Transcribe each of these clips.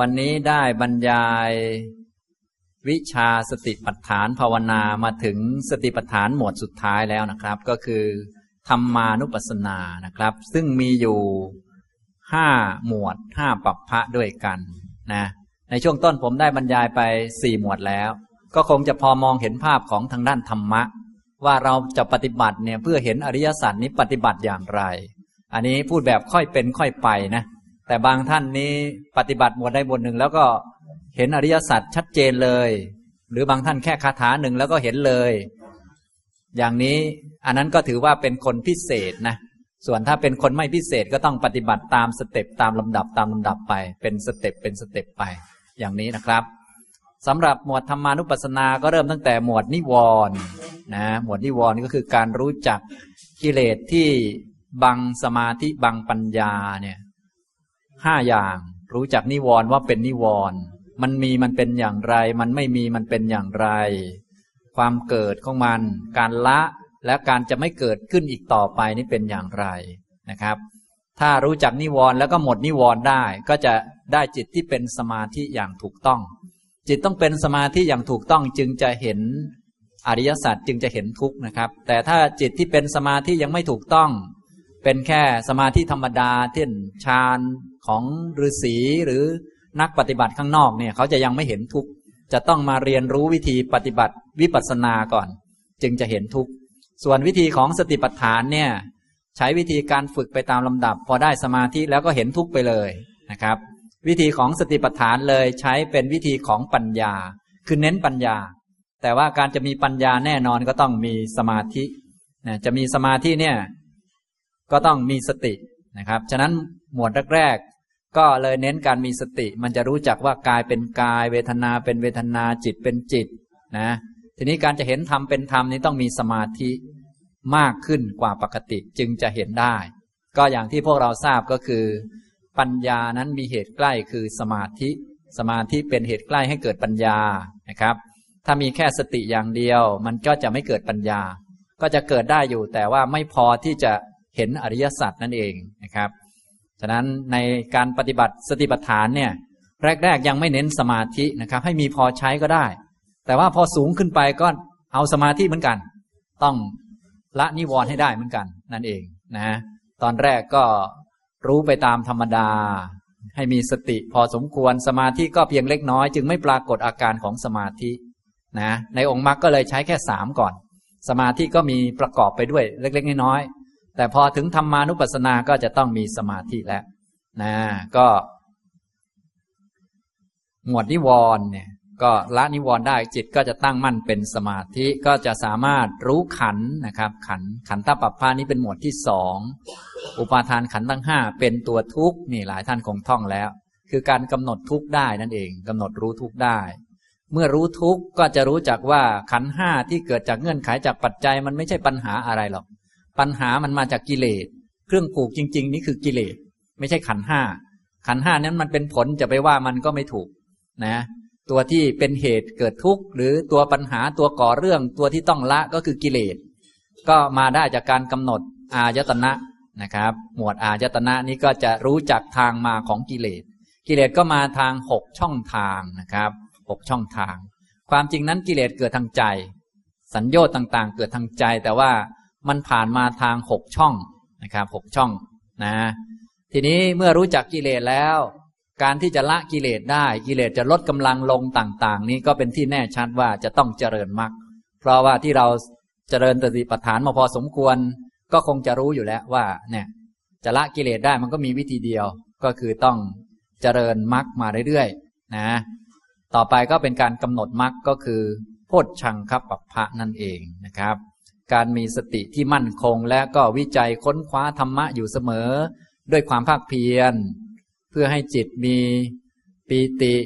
วันนี้ได้บรรยาย วิชาสติปัฏฐานภาวนามาถึงสติปัฏฐานหมวดสุดท้ายแล้วนะครับ ก็คือ ธรรมานุปัสสนานะครับ ซึ่งมีอยู่ห้าหมวดห้าปัปพะด้วยกันนะในช่วงต้นผมได้บรรยายไปสี่หมวดแล้ว ก็คงจะพอมองเห็นภาพของทางด้านธรรมะ ว่าเราจะปฏิบัติเนี่ยเพื่อเห็นอริยสัจนี้ปฏิบัติอย่างไร อันนี้พูดแบบค่อยเป็นค่อยไปนะ แต่บางท่านนี้ปฏิบัติหมวดใดบทหนึ่ง แล้วก็เห็นอริยสัจชัดเจนเลย หรือบางท่านแค่คาถาหนึ่งแล้วก็เห็นเลย อย่างนี้อันนั้นก็ถือว่าเป็นคนพิเศษนะ ส่วนถ้าเป็นคนไม่พิเศษก็ต้องปฏิบัติตาม step ตามลำดับตามลำดับไป เป็น step เป็น step ไป อย่างนี้นะครับสำหรับหมวดธรรมานุปัสสนา ก็เริ่มตั้งแต่หมวดนิวรณ์นะ หมวดนิวรณ์ก็คือการรู้จักกิเลสที่บังสมาธิบังปัญญาเนี่ย ห้าอย่าง รู้จักนิวรณ์ว่าเป็นนิวรณ์มันมีมันเป็นอย่างไร มันไม่มีมันเป็นอย่างไร ความเกิดของมัน การละและการจะไม่เกิดขึ้นอีกต่อไปนี่เป็นอย่างไรนะครับ ถ้ารู้จักนิวรณ์แล้วก็หมดนิวรณ์ได้ ก็จะได้จิตที่เป็นสมาธิอย่างถูกต้อง จิตต้องเป็นสมาธิอย่างถูกต้องจึงจะเห็นอริยสัจจึงจะเห็นทุกข์นะครับ แต่ถ้าจิตที่เป็นสมาธิยังไม่ถูกต้อง เป็นแค่สมาธิธรรมดาเช่นฌาน ของฤาษีหรือนักปฏิบัติข้างนอกเนี่ยเขาจะยังไม่เห็นทุกข์จะต้องมาเรียนรู้วิธีปฏิบัติวิปัสสนาก่อน จึงจะเห็นทุกข์ส่วนวิธีของสติปัฏฐานเนี่ยใช้วิธีการฝึกไปตามลำดับ พอได้สมาธิแล้วก็เห็นทุกข์ไปเลยนะครับ วิธีของสติปัฏฐานเลยใช้เป็นวิธีของปัญญา คือเน้นปัญญา แต่ว่าการจะมีปัญญาแน่นอนก็ต้องมีสมาธินะจะมีสมาธิเนี่ยก็ต้องมีสตินะครับ ฉะนั้นหมวดแรก ก็เลยเน้นการมีสติ มันจะรู้จักว่ากายเป็นกาย เวทนาเป็นเวทนาจิตเป็นจิตนะทีนี้การจะเห็นธรรมเป็นธรรมนี้ต้องมีสมาธิมากขึ้นกว่าปกติจึงจะเห็นได้ ก็อย่างที่พวกเราทราบก็คือ ปัญญานั้นมีเหตุใกล้คือสมาธิ สมาธิเป็นเหตุใกล้ให้เกิดปัญญานะครับ ถ้ามีแค่สติอย่างเดียว มันก็จะไม่เกิดปัญญา ก็จะเกิดได้อยู่แต่ว่าไม่พอที่จะเห็นอริยสัจนั่นเองนะครับ ฉะนั้นในการปฏิบัติสติปัฏฐานเนี่ยแรก ๆ ยังไม่เน้นสมาธินะครับ ให้มีพอใช้ก็ได้ แต่ว่าพอสูงขึ้นไปก็เอาสมาธิเหมือนกัน ต้องละนิวรณ์ให้ได้เหมือนกัน นั่นเองนะ ตอนแรกก็รู้ไปตามธรรมดา ให้มีสติพอสมควรสมาธิก็เพียงเล็กน้อย จึงไม่ปรากฏอาการของสมาธินะในองค์มรรคก็เลยใช้แค่สามก่อน สมาธิก็มีประกอบไปด้วยเล็ก ๆ น้อย แต่พอถึงธรรมานุปัสสนาก็จะต้องมีสมาธิแล้วนะก็ หมวดนิวรณ์เนี่ยก็ละนิวรณ์ได้จิตก็จะตั้งมั่นเป็นสมาธิก็จะสามารถรู้ขันนะครับ ขันขันตาปัปพานี้เป็นหมวดที่สองอุปาทานขันตั้งห้าเป็นตัวทุกข์นี่หลายท่านคงท่องแล้ว คือการกำหนดทุกข์ได้นั่นเองกำหนดรู้ทุกข์ได้ เมื่อรู้ทุกข์ก็จะรู้จักว่าขันห้าที่เกิดจากเงื่อนไขจากปัจจัยมันไม่ใช่ปัญหาอะไรหรอก ปัญหามันมาจากกิเลส เครื่องผูกจริง ๆ นี่คือกิเลส ไม่ใช่ขันห้า ขันห้านั้นมันเป็นผลจะไปว่ามันก็ไม่ถูกนะ ตัวที่เป็นเหตุเกิดทุกข์ หรือตัวปัญหาตัวก่อเรื่องตัวที่ต้องละก็คือกิเลส ก็มาได้จากการกำหนดอายตนะนะครับ หมวดอายตนะนี้ก็จะรู้จักทางมาของกิเลส กิเลสก็มาทางหกช่องทางนะครับหกช่องทาง ความจริงนั้นกิเลสเกิดทางใจ สัญญต์ต่างๆ เกิดทางใจแต่ว่า มันผ่านมาทางหกช่องนะครับหกช่องนะทีนี้เมื่อรู้จักกิเลสแล้ว การที่จะละกิเลสได้กิเลสจะลดกำลังลงต่างๆ นี้ก็เป็นที่แน่ชัดว่าจะต้องเจริญมรรคเพราะว่าที่เราเจริญตติปัฏฐานมาพอสมควร ก็คงจะรู้อยู่แล้วว่าเนี่ยจะละกิเลสได้มันก็มีวิธีเดียวก็คือต้องเจริญมรรคมาเรื่อยๆนะต่อไปก็เป็นการกำหนดมรรคก็คือโพชชังคับปัปพะนั่นเองนะครับ การมีสติที่มั่นคง และก็วิจัยค้นคว้าธรรมะอยู่เสมอ ด้วยความภาคเพียร เพื่อให้จิตมีปีติ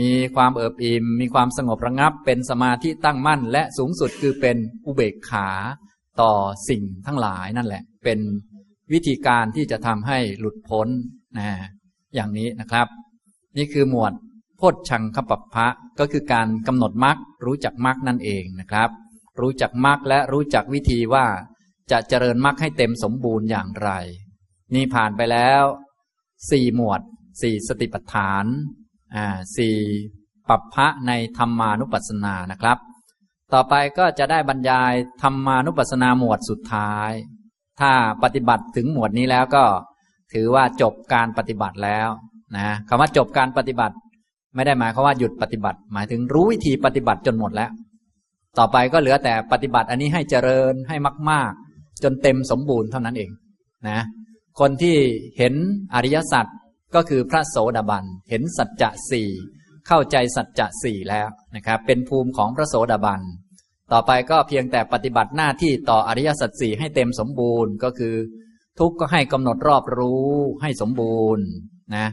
มีความเอิบอิ่ม มีความสงบระงับ เป็นสมาธิตั้งมั่น และสูงสุดคือเป็นอุเบกขาต่อสิ่งทั้งหลายนั่นแหละ เป็นวิธีการที่จะทำให้หลุดพ้นนะอย่างนี้นะครับ นี่คือหมวดโพชชังคปพะก็คือการกำหนดมรรครู้จักมรรคนั่นเองนะครับ รู้จักมรรคและรู้จักวิธีว่าจะเจริญมรรคให้เต็มสมบูรณ์อย่างไร นี่ผ่านไปแล้วสี่หมวดสี่สติปัฏฐานอ่าสี่ปัปพะในธรรมานุปัสสนานะครับ ต่อไปก็จะได้บรรยายธรรมานุปัสสนาหมวดสุดท้าย ถ้าปฏิบัติถึงหมวดนี้แล้วก็ถือว่าจบการปฏิบัติแล้วนะคำว่าจบการปฏิบัติ ไม่ได้หมายความว่าหยุดปฏิบัติ หมายถึงรู้วิธีปฏิบัติจนหมดแล้ว ต่อไปก็เหลือแต่ปฏิบัติอันนี้ให้เจริญให้มาก ๆ จนเต็มสมบูรณ์เท่านั้นเองนะคนที่เห็นอริยสัจก็คือพระโสดาบันเห็นสัจจะสี่เข้าใจสัจจะสี่แล้วนะครับเป็นภูมิของพระโสดาบันต่อไปก็เพียงแต่ปฏิบัติหน้าที่ต่ออริยสัจสี่ให้เต็มสมบูรณ์ก็คือ ทุกข์ก็ให้กำหนดรอบรู้ให้สมบูรณ์นะ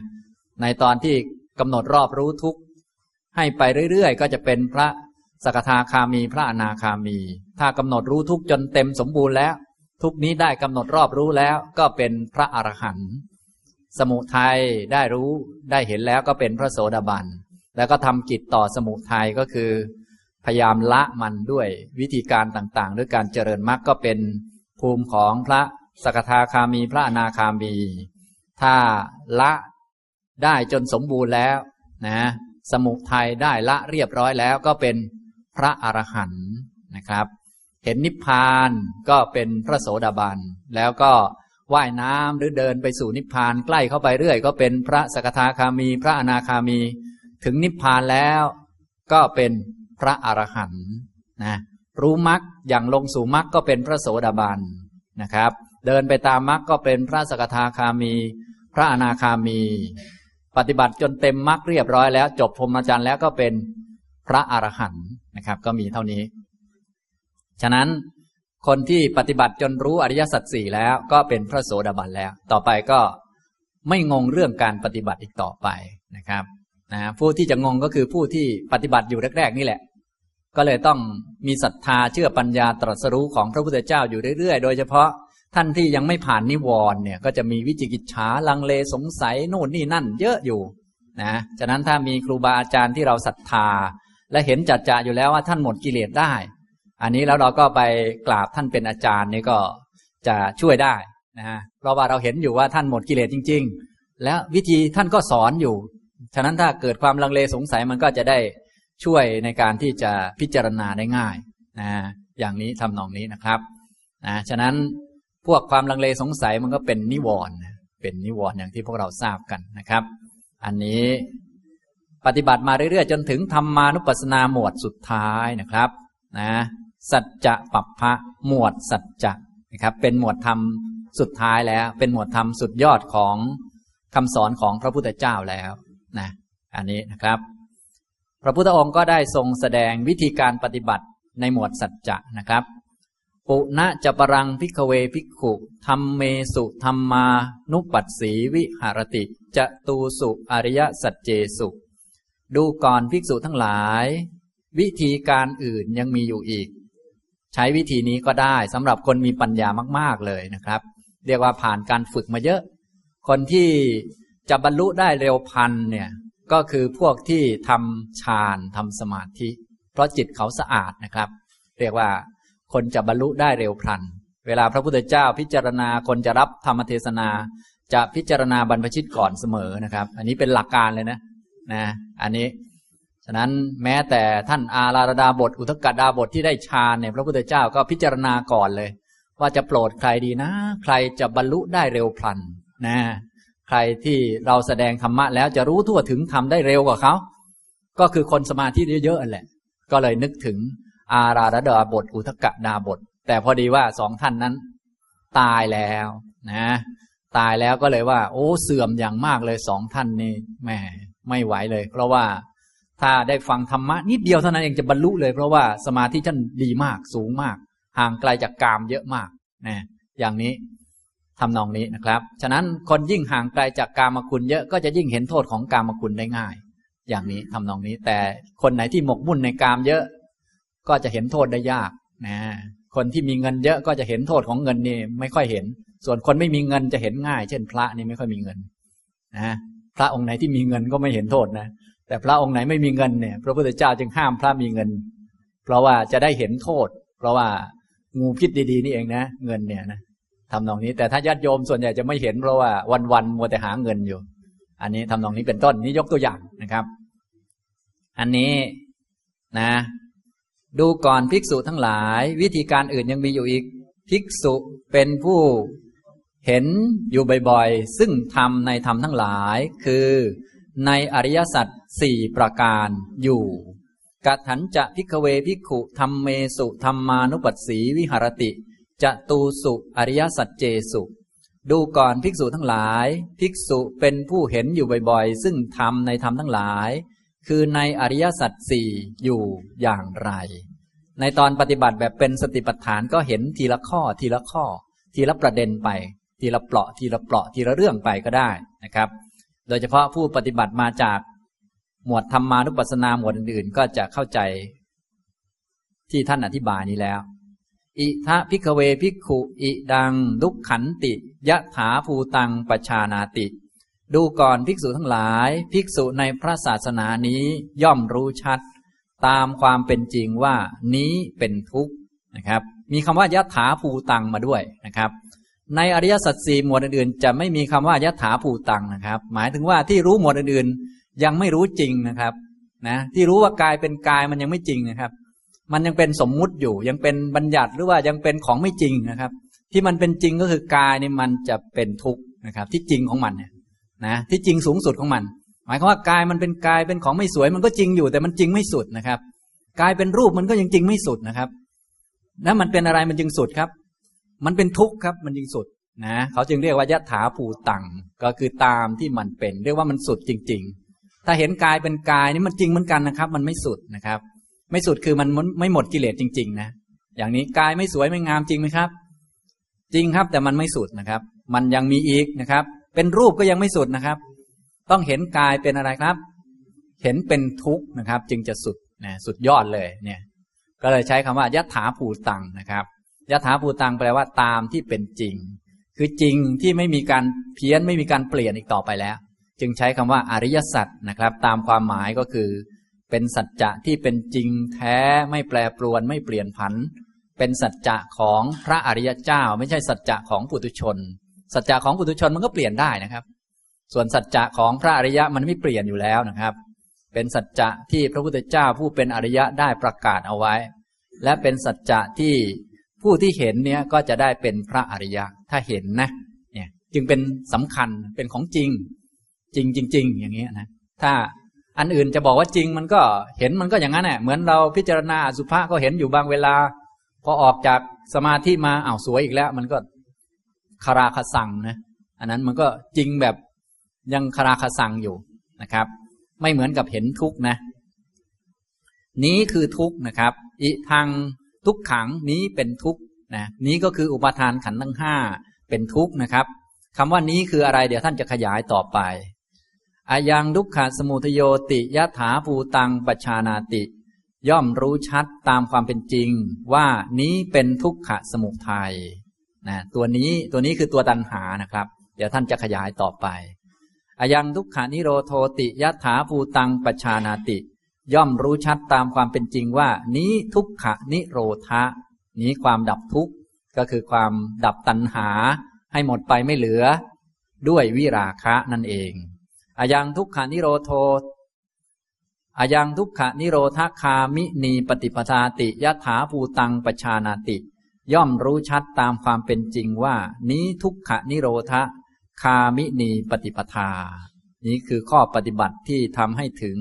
ในตอนที่กำหนดรอบรู้ทุกข์ให้ไปเรื่อยๆ ก็จะเป็นพระ สกทาคามีพระอนาคามี ถ้ากำหนดรู้ทุกจนเต็มสมบูรณ์แล้ว ทุกนี้ได้กำหนดรอบรู้แล้วก็เป็นพระอรหันต์สมุทัยได้รู้ได้เห็นแล้วก็เป็นพระโสดาบันแล้วก็ทำกิจต่อสมุทัยก็คือ พยายามละมันด้วยวิธีการต่างๆ ด้วยการเจริญมรรคก็เป็นภูมิของพระสกทาคามีพระอนาคามี ถ้าละได้จนสมบูรณ์แล้วนะสมุทัยได้ละเรียบร้อยแล้วก็เป็น พระอรหันต์นะครับ เห็นนิพพานก็เป็นพระโสดาบัน แล้วก็ว่ายน้ำหรือเดินไปสู่นิพพานใกล้เข้าไปเรื่อย ก็เป็นพระสกทาคามี พระอนาคามี ถึงนิพพานแล้ว ก็เป็นพระอรหันต์นะรู้มรรคอย่างลงสู่มรรคก็เป็นพระโสดาบันนะครับ เดินไปตามมรรคก็เป็นพระสกทาคามี พระอนาคามี ปฏิบัติจนเต็มมรรคเรียบร้อยแล้ว จบพรหมจรรย์แล้วก็เป็น พระอรหันต์นะครับ ก็มีเท่านี้ ฉะนั้นคนที่ปฏิบัติจนรู้อริยสัจสี่แล้วก็เป็นพระโสดาบันแล้ว ต่อไปก็ไม่งงเรื่องการปฏิบัติอีกต่อไปนะครับนะผู้ที่จะงงก็คือผู้ที่ปฏิบัติอยู่แรกๆนี่แหละ ก็เลยต้องมีศรัทธาเชื่อปัญญาตรัสรู้ของพระพุทธเจ้าอยู่เรื่อยๆ โดยเฉพาะท่านที่ยังไม่ผ่านนิวรณ์เนี่ย ก็จะมีวิจิกิจฉาลังเลสงสัยโน่นนี่นั่น เยอะอยู่นะฉะนั้นถ้ามีครูบาอาจารย์ที่เราศรัทธา และเห็นจัดจ่าอยู่แล้วว่าท่านหมดกิเลสได้ อันนี้แล้วเราก็ไปกราบท่านเป็นอาจารย์นี่ก็จะช่วยได้นะฮะเพราะว่าเราเห็นอยู่ว่าท่านหมดกิเลสจริง ๆ แล้ววิธีท่านก็สอนอยู่ ฉะนั้นถ้าเกิดความลังเลสงสัยมันก็จะได้ช่วยในการที่จะพิจารณาได้ง่ายนะอย่างนี้ทำนองนี้นะครับนะฉะนั้นพวกความลังเลสงสัยมันก็เป็นนิวรณ์เป็นนิวรณ์อย่างที่พวกเราทราบกันนะครับ อันนี้ ปฏิบัติมาเรื่อยๆ จนถึงธรรมานุปัสสนาหมวดสุดท้ายนะครับนะสัจจะปัปพะหมวดสัจจะนะครับเป็นหมวดธรรมสุดท้ายแล้ว เป็นหมวดธรรมสุดยอดของคำสอนของพระพุทธเจ้าแล้วนะอันนี้นะครับ พระพุทธองค์ก็ได้ทรงแสดงวิธีการปฏิบัติในหมวดสัจจะนะครับ ปุณะจะปรังพิกเวพิกขุธรรมเมสุธรรมานุปัสสีวิหารติ จะตูสุอริยสัจเจสุ ดูก่อนภิกษุทั้งหลาย วิธีการอื่นยังมีอยู่อีก ใช้วิธีนี้ก็ได้สำหรับคนมีปัญญามาก ๆเลยนะครับ เรียกว่าผ่านการฝึกมาเยอะ คนที่จะบรรลุได้เร็วพันเนี่ยก็คือพวกที่ทำฌานทำสมาธิ เพราะจิตเขาสะอาดนะครับ เรียกว่าคนจะบรรลุได้เร็วพัน เวลาพระพุทธเจ้าพิจารณาคนจะรับธรรมเทศนา จะพิจารณาบรรพชิตก่อนเสมอนะครับ อันนี้เป็นหลักการเลยนะ นะ อันนี้ ฉะนั้นแม้แต่ท่านอาราดาบท อุทกดาบทที่ได้ฌานเนี่ยพระพุทธเจ้าก็พิจารณาก่อนเลย ว่าจะโปรดใครดีนะ ใครจะบรรลุได้เร็วพลันนะ ใครที่เราแสดงธรรมะแล้วจะรู้ทั่วถึงทำได้เร็วกว่าเขา ก็คือคนสมาธิเยอะๆแหละ ก็เลยนึกถึงอาราดาบท อุทกดาบท แต่พอดีว่าสองท่านนั้น ตายแล้วนะ ตายแล้วก็เลยว่า โอ้เสื่อมอย่างมากเลยสองท่านนี่แหม ไม่ไหวเลย เพราะว่าถ้าได้ฟังธรรมะนิดเดียวเท่านั้นเองจะบรรลุเลย เพราะว่าสมาธิท่านดีมากสูงมาก ห่างไกลจากกามเยอะมากนะอย่างนี้ทำนองนี้นะครับ ฉะนั้นคนยิ่งห่างไกลจากกามคุณเยอะก็จะยิ่งเห็นโทษของกามคุณได้ง่าย อย่างนี้ทำนองนี้ แต่คนไหนที่หมกมุ่นในกามเยอะ ก็จะเห็นโทษได้ยากนะคนที่มีเงินเยอะก็จะเห็นโทษของเงินนี่ไม่ค่อยเห็น ส่วนคนไม่มีเงินจะเห็นง่าย เช่น พระนี่ไม่ค่อยมีเงินนะ พระองค์ไหนที่มีเงินก็ไม่เห็นโทษนะ แต่พระองค์ไหนไม่มีเงินเนี่ย พระพุทธเจ้าจึงห้ามพระมีเงิน เพราะว่าจะได้เห็นโทษ เพราะว่างูพิษดีๆนี่เองนะ เงินเนี่ยนะทำนองนี้ แต่ถ้าญาติโยมส่วนใหญ่จะไม่เห็นเพราะว่าวันๆมัวแต่หาเงินอยู่ อันนี้ทำนองนี้เป็นต้น นี่ยกตัวอย่างนะครับ อันนี้นะ ดูก่อนภิกษุทั้งหลาย วิธีการอื่นยังมีอยู่อีก ภิกษุเป็นผู้ เห็นอยู่บ่อยๆ ซึ่งทำในธรรมทั้งหลาย คือ ในอริยสัจสี่ประการอยู่กถันจะพิกเวพิกขุธรรมเมสุธรรมานุปัสสีวิหารติ จะตูสุอริยสัจเจสุ ดูก่อนภิกษุทั้งหลาย ภิกษุเป็นผู้เห็นอยู่บ่อยๆ ซึ่งทำในธรรมทั้งหลาย คือในอริยสัจสี่อยู่อย่างไร ในตอนปฏิบัติแบบเป็นสติปัฏฐานก็เห็นทีละข้อทีละข้อ ทีละประเด็นไป ทีละเปลาะทีละเปลาะทีละเรื่องไปก็ได้นะครับ โดยเฉพาะผู้ปฏิบัติมาจากหมวดธรรมานุปัสสนาหมวดอื่นๆ ก็จะเข้าใจที่ท่านอธิบายนี้แล้ว อิทะพิกเวพิกขุอิดังดุกขันติยะถาภูตังปชานาติ ดูก่อนภิกษุทั้งหลาย ภิกษุในพระศาสนานี้ย่อมรู้ชัด ตามความเป็นจริงว่านี้เป็นทุกข์นะครับ มีคำว่ายะถาภูตังมาด้วยนะครับ ในอริยสัจสี่หมวดอื่นๆ จะไม่มีคำว่ายะถาภูตังนะครับ หมายถึงว่าที่รู้หมวดอื่นๆ ยังไม่รู้จริงนะครับนะที่รู้ว่ากายเป็นกายมันยังไม่จริงนะครับ มันยังเป็นสมมุติอยู่ ยังเป็นบัญญัติหรือว่ายังเป็นของไม่จริงนะครับ ที่มันเป็นจริงก็คือกายนี่มันจะเป็นทุกข์นะครับ ที่จริงของมันเนี่ยนะที่จริงสูงสุดของมัน หมายความว่ากายมันเป็นกายเป็นของไม่สวย มันก็จริงอยู่แต่มันจริงไม่สุดนะครับกายเป็นรูปมันก็ยังจริงไม่สุดนะครับแล้วมันเป็นอะไรมันจึงสุดครับ มันเป็นทุกข์ครับ มันจึงสุดนะเขาจึงเรียกว่ายะถาภูตังก็คือตามที่มันเป็น เรียกว่ามันสุดจริง ๆ ถ้าเห็นกายเป็นกายนี่มันจริงเหมือนกันนะครับ มันไม่สุดนะครับ ไม่สุดคือมันไม่หมดกิเลสจริง ๆ นะอย่างนี้กายไม่สวยไม่งามจริงไหมครับ จริงครับแต่มันไม่สุดนะครับ มันยังมีอีกนะครับ เป็นรูปก็ยังไม่สุดนะครับ ต้องเห็นกายเป็นอะไรครับ เห็นเป็นทุกข์นะครับ จึงจะสุดนะสุดยอดเลยเนี่ย ก็เลยใช้คำว่ายะถาภูตังนะครับ ยะถาภูตังแปลว่าตามที่เป็นจริง คือจริงที่ไม่มีการเพี้ยนไม่มีการเปลี่ยนอีกต่อไปแล้ว จึงใช้คำว่าอริยสัจนะครับ ตามความหมายก็คือ เป็นสัจจะที่เป็นจริงแท้ไม่แปรปรวนไม่เปลี่ยนผัน เป็นสัจจะของพระอริยเจ้า ไม่ใช่สัจจะของปุถุชน สัจจะของปุถุชนมันก็เปลี่ยนได้นะครับ ส่วนสัจจะของพระอริยะมันไม่เปลี่ยนอยู่แล้วนะครับเป็นสัจจะที่พระพุทธเจ้าผู้เป็นอริยะได้ประกาศเอาไว้ และเป็นสัจจะที่ ผู้ที่เห็นเนี้ยก็จะได้เป็นพระอริยะ ถ้าเห็นนะเนี่ยจึงเป็นสำคัญเป็นของจริง จริงจริง ๆ อย่างเงี้ยนะถ้าอันอื่นจะบอกว่าจริงมันก็เห็นมันก็อย่างนั้นแหละเหมือนเราพิจารณาสุภะก็เห็นอยู่บางเวลา พอออกจากสมาธิมาอ้าวสวยอีกแล้ว มันก็คาราคาสั่งนะอันนั้นมันก็จริงแบบยังคาราคาสั่งอยู่นะครับ ไม่เหมือนกับเห็นทุกนะ นี้คือทุกนะครับ อิทาง ทุกขังนี้เป็นทุกนะนี้ก็คืออุปทานขันธ์ทั้งห้าเป็นทุกนะครับคำว่านี้คืออะไร เดี๋ยวท่านจะขยายต่อไปอายังทุกขสมุทโยติยถาภูตังปชานาติ ย่อมรู้ชัดตามความเป็นจริง ว่านี้เป็นทุกขสมุทัยนะตัวนี้ตัวนี้คือตัวตัณหานะครับ เดี๋ยวท่านจะขยายต่อไปอายังทุกขานิโรโทติยถาภูตังปชานาติ ย่อมรู้ชัดตามความเป็นจริงว่า นี้ทุกขนิโรธะ นี้ความดับทุกข์ก็คือความดับตัณหา ให้หมดไปไม่เหลือ ด้วยวิราคะนั่นเองอายังทุกขานิโรโทอายังทุกขานิโรธคามินีปฏิปทาติยถาภูตังปชานาติ ย่อมรู้ชัดตามความเป็นจริงว่า นี้ทุกขานิโรธคามินีปฏิปทา นี้คือข้อปฏิบัติที่ทำให้ถึง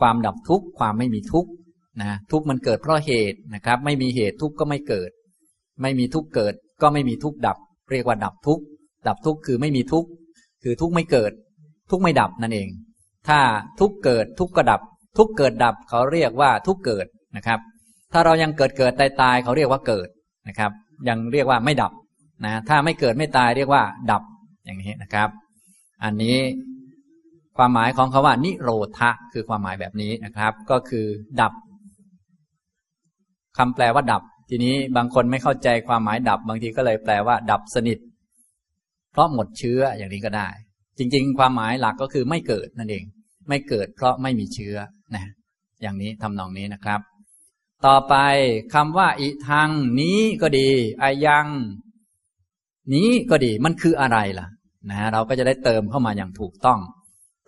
ความดับทุกข์ความไม่มีทุกข์นะทุกข์มันเกิดเพราะเหตุนะครับ ไม่มีเหตุทุกข์ก็ไม่เกิด ไม่มีทุกข์เกิด ก็ไม่มีทุกข์ดับ เรียกว่าดับทุกข์ดับทุกข์คือไม่มีทุกข์คือทุกข์ไม่เกิด ทุกข์ไม่ดับนั่นเอง ถ้าทุกข์เกิดทุกข์ก็ดับ ทุกข์เกิดดับเขาเรียกว่าทุกข์เกิดนะครับ ถ้าเรายังเกิดเกิดตายตายเขาเรียกว่าเกิดนะครับ ยังเรียกว่าไม่ดับนะถ้าไม่เกิดไม่ตายเรียกว่า ดับอย่างนี้นะครับ อันนี้ ความหมายของคาว่า นิโรธะคือความหมายแบบนี้นะครับ ก็คือ ดับคำแปลว่าดับ ทีนี้บางคนไม่เข้าใจความหมายดับ บางทีก็เลยแปลว่า ดับสนิท เพราะหมดเชื้ออย่างนี้ก็ได้ จริง ๆ ความหมายหลักก็คือไม่เกิดนั่นเอง ไม่เกิด เพราะไม่มีเชื้อนะอย่างนี้ทำนองนี้นะครับ ต่อไปคำว่า อิทางนี้ก็ดีอายัง นี้ก็ดีมันคืออะไรล่ะนะเราก็จะได้เติมเข้ามาอย่างถูกต้อง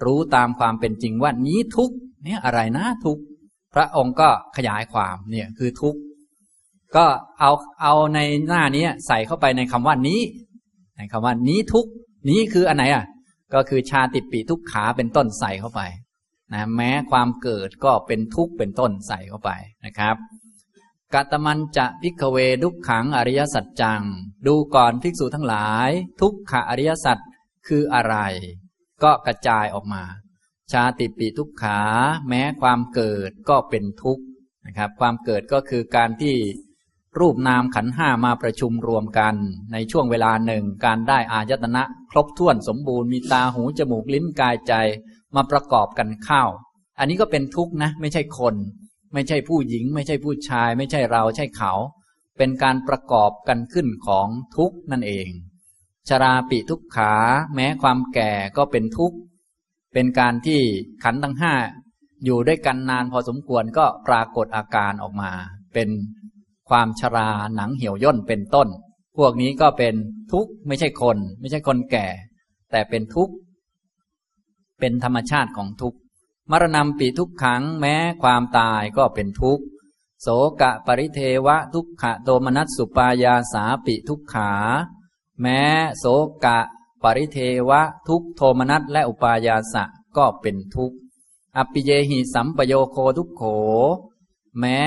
รู้ตามความเป็นจริงว่านี้ทุกเนี่ยอะไรนะทุกพระองค์ก็ขยายความเนี่ยคือทุกก็เอาเอาในหน้านี้ใส่เข้าไปในคำว่านี้ ในคำว่านี้ทุกนี้คืออันไหนอะ ก็คือชาติปีทุกขาเป็นต้นใส่เข้าไปนะแม้ความเกิดก็เป็นทุกข์เป็นต้นใส่เข้าไปนะครับกตมันจะพิกเวทุกขังอริยสัจจัง ดูก่อนภิกษุทั้งหลาย ทุกขอริยสัจคืออะไร ก็กระจายออกมา ชาติปีทุกขา แม้ความเกิดก็เป็นทุกข์นะครับ ความเกิดก็คือการที่รูปนามขันห้ามาประชุมรวมกัน ในช่วงเวลาหนึ่งการได้อายตนะ ครบถ้วนสมบูรณ์มีตาหูจมูกลิ้นกายใจมาประกอบกันเข้า อันนี้ก็เป็นทุกข์นะ ไม่ใช่คน ไม่ใช่ผู้หญิง ไม่ใช่ผู้ชาย ไม่ใช่เราใช่เขา เป็นการประกอบกันขึ้นของทุกข์นั่นเอง ชราปิทุกขา แม้ความแก่ก็เป็นทุกข์ เป็นการที่ขันทั้งห้าอยู่ด้วยกันนานพอสมควรก็ปรากฏอาการออกมา เป็นความชราหนังเหี่ยวย่นเป็นต้น พวกนี้ก็เป็นทุกข์ไม่ใช่คน ไม่ใช่คนแก่ แต่เป็นทุกข์ เป็นธรรมชาติของทุกข์มรณะปีทุกขังแม้ความตายก็เป็นทุกข์โสกะปริเทวะทุกขะโทมนัสสุปายาสาปิทุกขา แม้โสกะ ปริเทวะ ทุกโทมนัสและอุปายาสะก็เป็นทุกข์อปิเยหิสัมปโยโคทุกโข แม้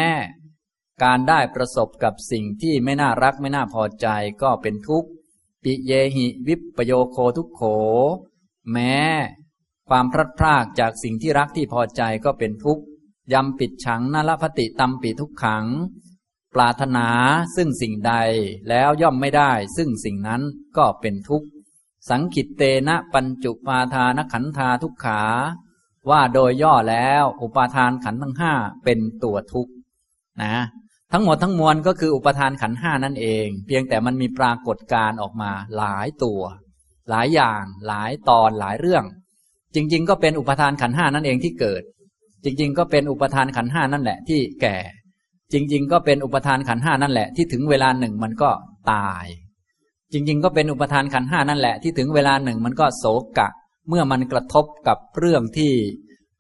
การได้ประสบกับสิ่งที่ไม่น่ารักไม่น่าพอใจก็เป็นทุกข์ ปิเยหิวิปปโยโคทุกโข แม้ ความพลัดพรากจากสิ่งที่รักที่พอใจก็เป็นทุกข์ยำปิดฉังนลพติตัมปิทุกขัง ปรารถนาซึ่งสิ่งใดแล้วย่อมไม่ได้ ซึ่งสิ่งนั้นก็เป็นทุกข์ สังขิตเตนะปัญจุปาทานขันธาทุกขา ว่าโดยย่อแล้วอุปาทานขันทั้งห้าเป็นตัวทุกข์นะทั้งหมดทั้งมวลก็คืออุปทานขันห้านั่นเอง เพียงแต่มันมีปรากฏการออกมาหลายตัว หลายอย่างหลายตอนหลายเรื่อง จริง ๆ ก็เป็นอุปทานขันห้านั่นเองที่เกิด จริง ๆ ก็เป็นอุปทานขันห้านั่นแหละที่แก่ จริง ๆ ก็เป็นอุปทานขันห้านั่นแหละ ที่ถึงเวลาหนึ่งมันก็ตาย จริง ๆ ก็เป็นอุปทานขันห้านั่นแหละ ที่ถึงเวลาหนึ่งมันก็โศกะ เมื่อมันกระทบกับเรื่องที่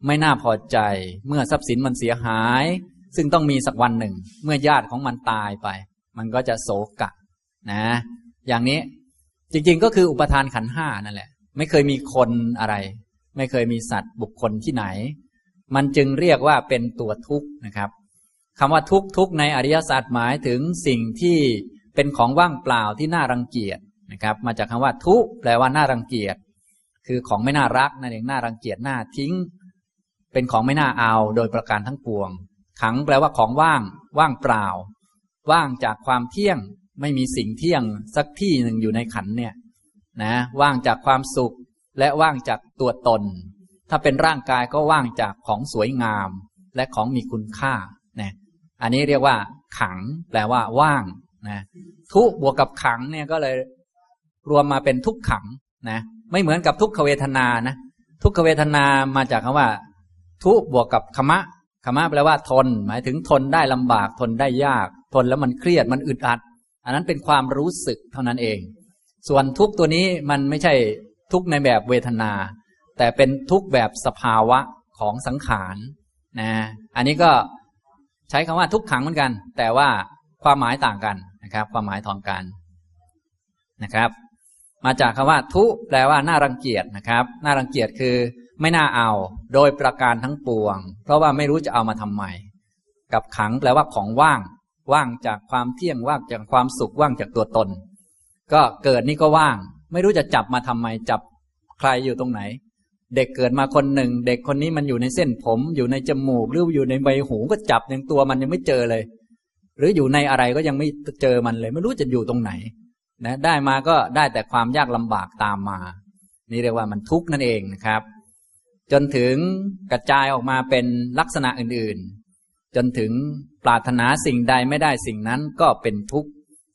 ไม่น่าพอใจ เมื่อทรัพย์สินมันเสียหาย ซึ่งต้องมีสักวันหนึ่ง เมื่อญาติของมันตายไป มันก็จะโศกะ นะ อย่างนี้จริง ๆ ก็คืออุปทานขันห้านั่นแหละ ไม่เคยมีคนอะไร ไม่เคยมีสัตว์บุคคลที่ไหน มันจึงเรียกว่าเป็นตัวทุกข์นะครับ คำว่าทุกทุกในอริยศาสตร์หมายถึงสิ่งที่เป็นของว่างเปล่าที่น่ารังเกียจนะครับ มาจากคำว่าทุแปลว่าน่ารังเกียจ คือของไม่น่ารักนั่นเองน่ารังเกียจน่าทิ้ง เป็นของไม่น่าเอาโดยประการทั้งปวง ขังแปลว่าของว่าง ว่างเปล่า ว่างจากความเที่ยงไม่มีสิ่งเที่ยงสักที่หนึ่งอยู่ในขันเนี่ยนะว่างจากความสุขและว่างจากตัวตน ถ้าเป็นร่างกายก็ว่างจากของสวยงาม และของมีคุณค่า อันนี้เรียกว่าขัง แปลว่าว่างนะทุบวกกับขังเนี่ยก็เลยรวมมาเป็นทุกขังนะไม่เหมือนกับทุกขเวทนานะทุกขเวทนามาจากคำว่า ทุบวกกับขมะขมะแปลว่าทน หมายถึงทนได้ลำบากทนได้ยาก ทนแล้วมันเครียดมันอึดอัด อันนั้นเป็นความรู้สึกเท่านั้นเอง ส่วนทุกตัวนี้มันไม่ใช่ทุกในแบบเวทนา แต่เป็นทุกแบบสภาวะของสังขารนะอันนี้ก็ ใช้คำว่าทุกขังเหมือนกัน แต่ว่าความหมายต่างกันนะครับ ความหมายทองกันนะครับ มาจากคำว่า ทุแปลว่าน่ารังเกียจนะครับน่ารังเกียจคือ ไม่น่าเอา โดยประการทั้งปวง เพราะว่าไม่รู้จะเอามาทำไมกับขังแปลว่าของว่าง ว่างจากความเที่ยงว่างจากความสุขว่างจากตัวตน ก็เกิดนี่ก็ว่าง ไม่รู้จะจับมาทำไมจับใครอยู่ตรงไหน เด็กเกิดมาคนหนึ่ง เด็กคนนี้มันอยู่ในเส้นผม อยู่ในจมูกหรืออยู่ในใบหูก็จับยังตัวมันยังไม่เจอเลย หรืออยู่ในอะไรก็ยังไม่เจอมันเลย ไม่รู้จะอยู่ตรงไหน นะ ได้มาก็ได้แต่ความยากลำบากตามมา นี่เรียกว่ามันทุกข์นั่นเองนะครับ จนถึงกระจายออกมาเป็นลักษณะอื่นๆ จนถึงปรารถนาสิ่งใดไม่ได้สิ่งนั้นก็เป็นทุกข์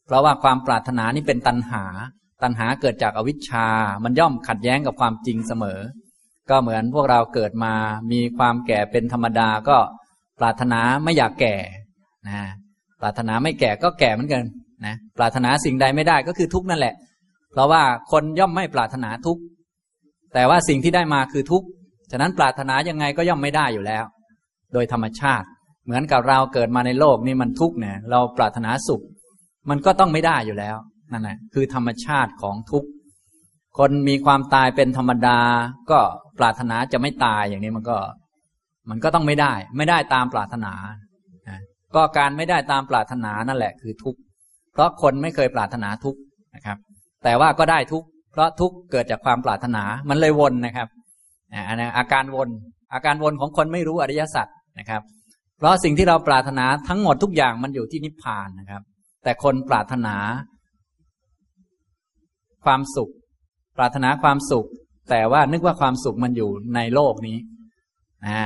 เพราะว่าความปรารถนานี่เป็นตัณหา ตัณหาเกิดจากอวิชชา มันย่อมขัดแย้งกับความจริงเสมอ ก็เหมือนพวกเราเกิดมามีความแก่เป็นธรรมดาก็ปรารถนาไม่อยากแก่นะปรารถนาไม่แก่ก็แก่เหมือนกันนะปรารถนาสิ่งใดไม่ได้ก็คือทุกนั่นแหละ เพราะว่าคนย่อมไม่ปรารถนาทุกแต่ว่าสิ่งที่ได้มาคือทุกฉะนั้นปรารถนายังไงก็ย่อมไม่ได้อยู่แล้ว โดยธรรมชาติ เหมือนกับเราเกิดมาในโลกนี่มันทุกเนี่ยเราปรารถนาสุข มันก็ต้องไม่ได้อยู่แล้วนั่นแหละคือธรรมชาติของทุกข์ คนมีความตายเป็นธรรมดา ก็ปรารถนาจะไม่ตายอย่างนี้มันก็ มันก็ต้องไม่ได้ ไม่ได้ตามปรารถนาก็การไม่ได้ตามปรารถนานั่นแหละคือทุกข์เพราะคนไม่เคยปรารถนาทุกข์นะครับ แต่ว่าก็ได้ทุกข์เพราะทุกข์เกิดจากความปรารถนามันเลยวนนะครับอันนี้อาการวน อาการวนของคนไม่รู้อริยสัจนะครับ เพราะสิ่งที่เราปรารถนาทั้งหมดทุกอย่างมันอยู่ที่นิพพานนะครับ แต่คนปรารถนา ความสุข ปรารถนาความสุข แต่ว่านึกว่าความสุขมันอยู่ในโลกนี้อ่า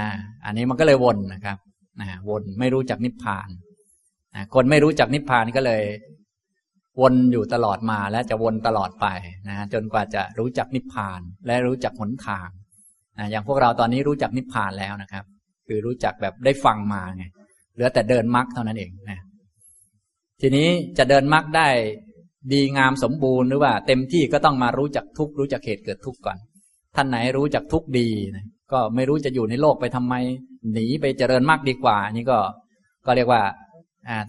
อันนี้มันก็เลยวนนะครับนะวนไม่รู้จักนิพพานนะคนไม่รู้จักนิพพานก็เลย วนอยู่ตลอดมาและจะวนตลอดไปนะจนกว่าจะรู้จักนิพพาน และรู้จักหนทางนะอย่างพวกเราตอนนี้รู้จักนิพพานแล้วนะครับ คือรู้จักแบบได้ฟังมาไงเหลือแต่เดินมรรคเท่านั้นเองนะทีนี้จะเดินมรรคได้ ดีงามสมบูรณ์หรือว่า เต็มที่ก็ต้องมารู้จักทุกรู้จักเหตุเกิดทุกก่อน ท่านไหนรู้จักทุกดีนะก็ไม่รู้จะอยู่ในโลกไปทำไม หนีไปเจริญมากดีกว่า นี่ก็ก็เรียกว่า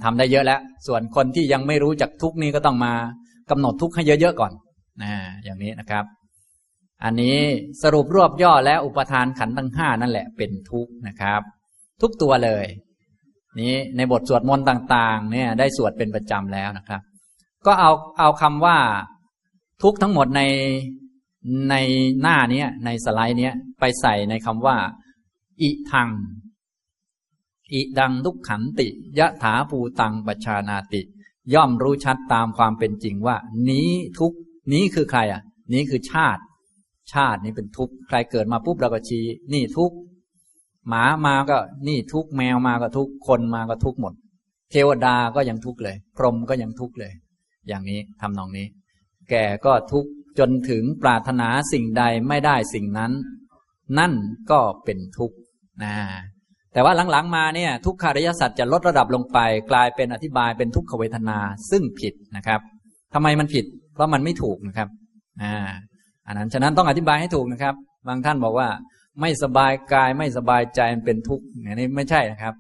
ทำได้เยอะแล้ว ส่วนคนที่ยังไม่รู้จักทุกนี้ก็ต้องมากำหนดทุกให้เยอะๆก่อนนะอย่างนี้นะครับ อันนี้สรุปรวบย่อแล้วอุปทานขันธ์ทั้งห้านั่นแหละเป็นทุกนะครับ ทุกตัวเลย นี้ในบทสวดมนต์ต่าง ๆ เนี่ย ได้สวดเป็นประจำแล้วนะครับ ก็เอาเอาคำว่าทุกทั้งหมดในในหน้านี้ในสไลด์นี้ไปใส่ในคำว่า อิทัง อิดังทุกขันติ ยะถาภูตังปชานาติ ย่อมรู้ชัดตามความเป็นจริงว่า นี้ทุกนี้คือใครอะ นี้คือชาติ ชาตินี้เป็นทุกใครเกิดมาปุ๊บเราก็ชี้นี่ทุกหมามาก็นี่ทุกแมวมาก็ทุกคนมาก็ทุกหมด เทวดาก็ยังทุกเลย พรหมก็ยังทุกเลย อย่างนี้ทำนองนี้ แก่ก็ทุกจนถึงปรารถนาสิ่งใดไม่ได้สิ่งนั้น นั่นก็เป็นทุกข์นะแต่ว่าหลังๆ มาเนี่ยทุกขาริยสัตว์จะลดระดับลงไป กลายเป็นอธิบายเป็นทุกขเวทนาซึ่งผิดนะครับทำไมมันผิด เพราะมันไม่ถูกนะครับอ่าอันนั้นฉะนั้นต้องอธิบายให้ถูกนะครับ บางท่านบอกว่า ไม่สบายกายไม่สบายใจมันเป็นทุกข์อันนี้ไม่ใช่นะครับ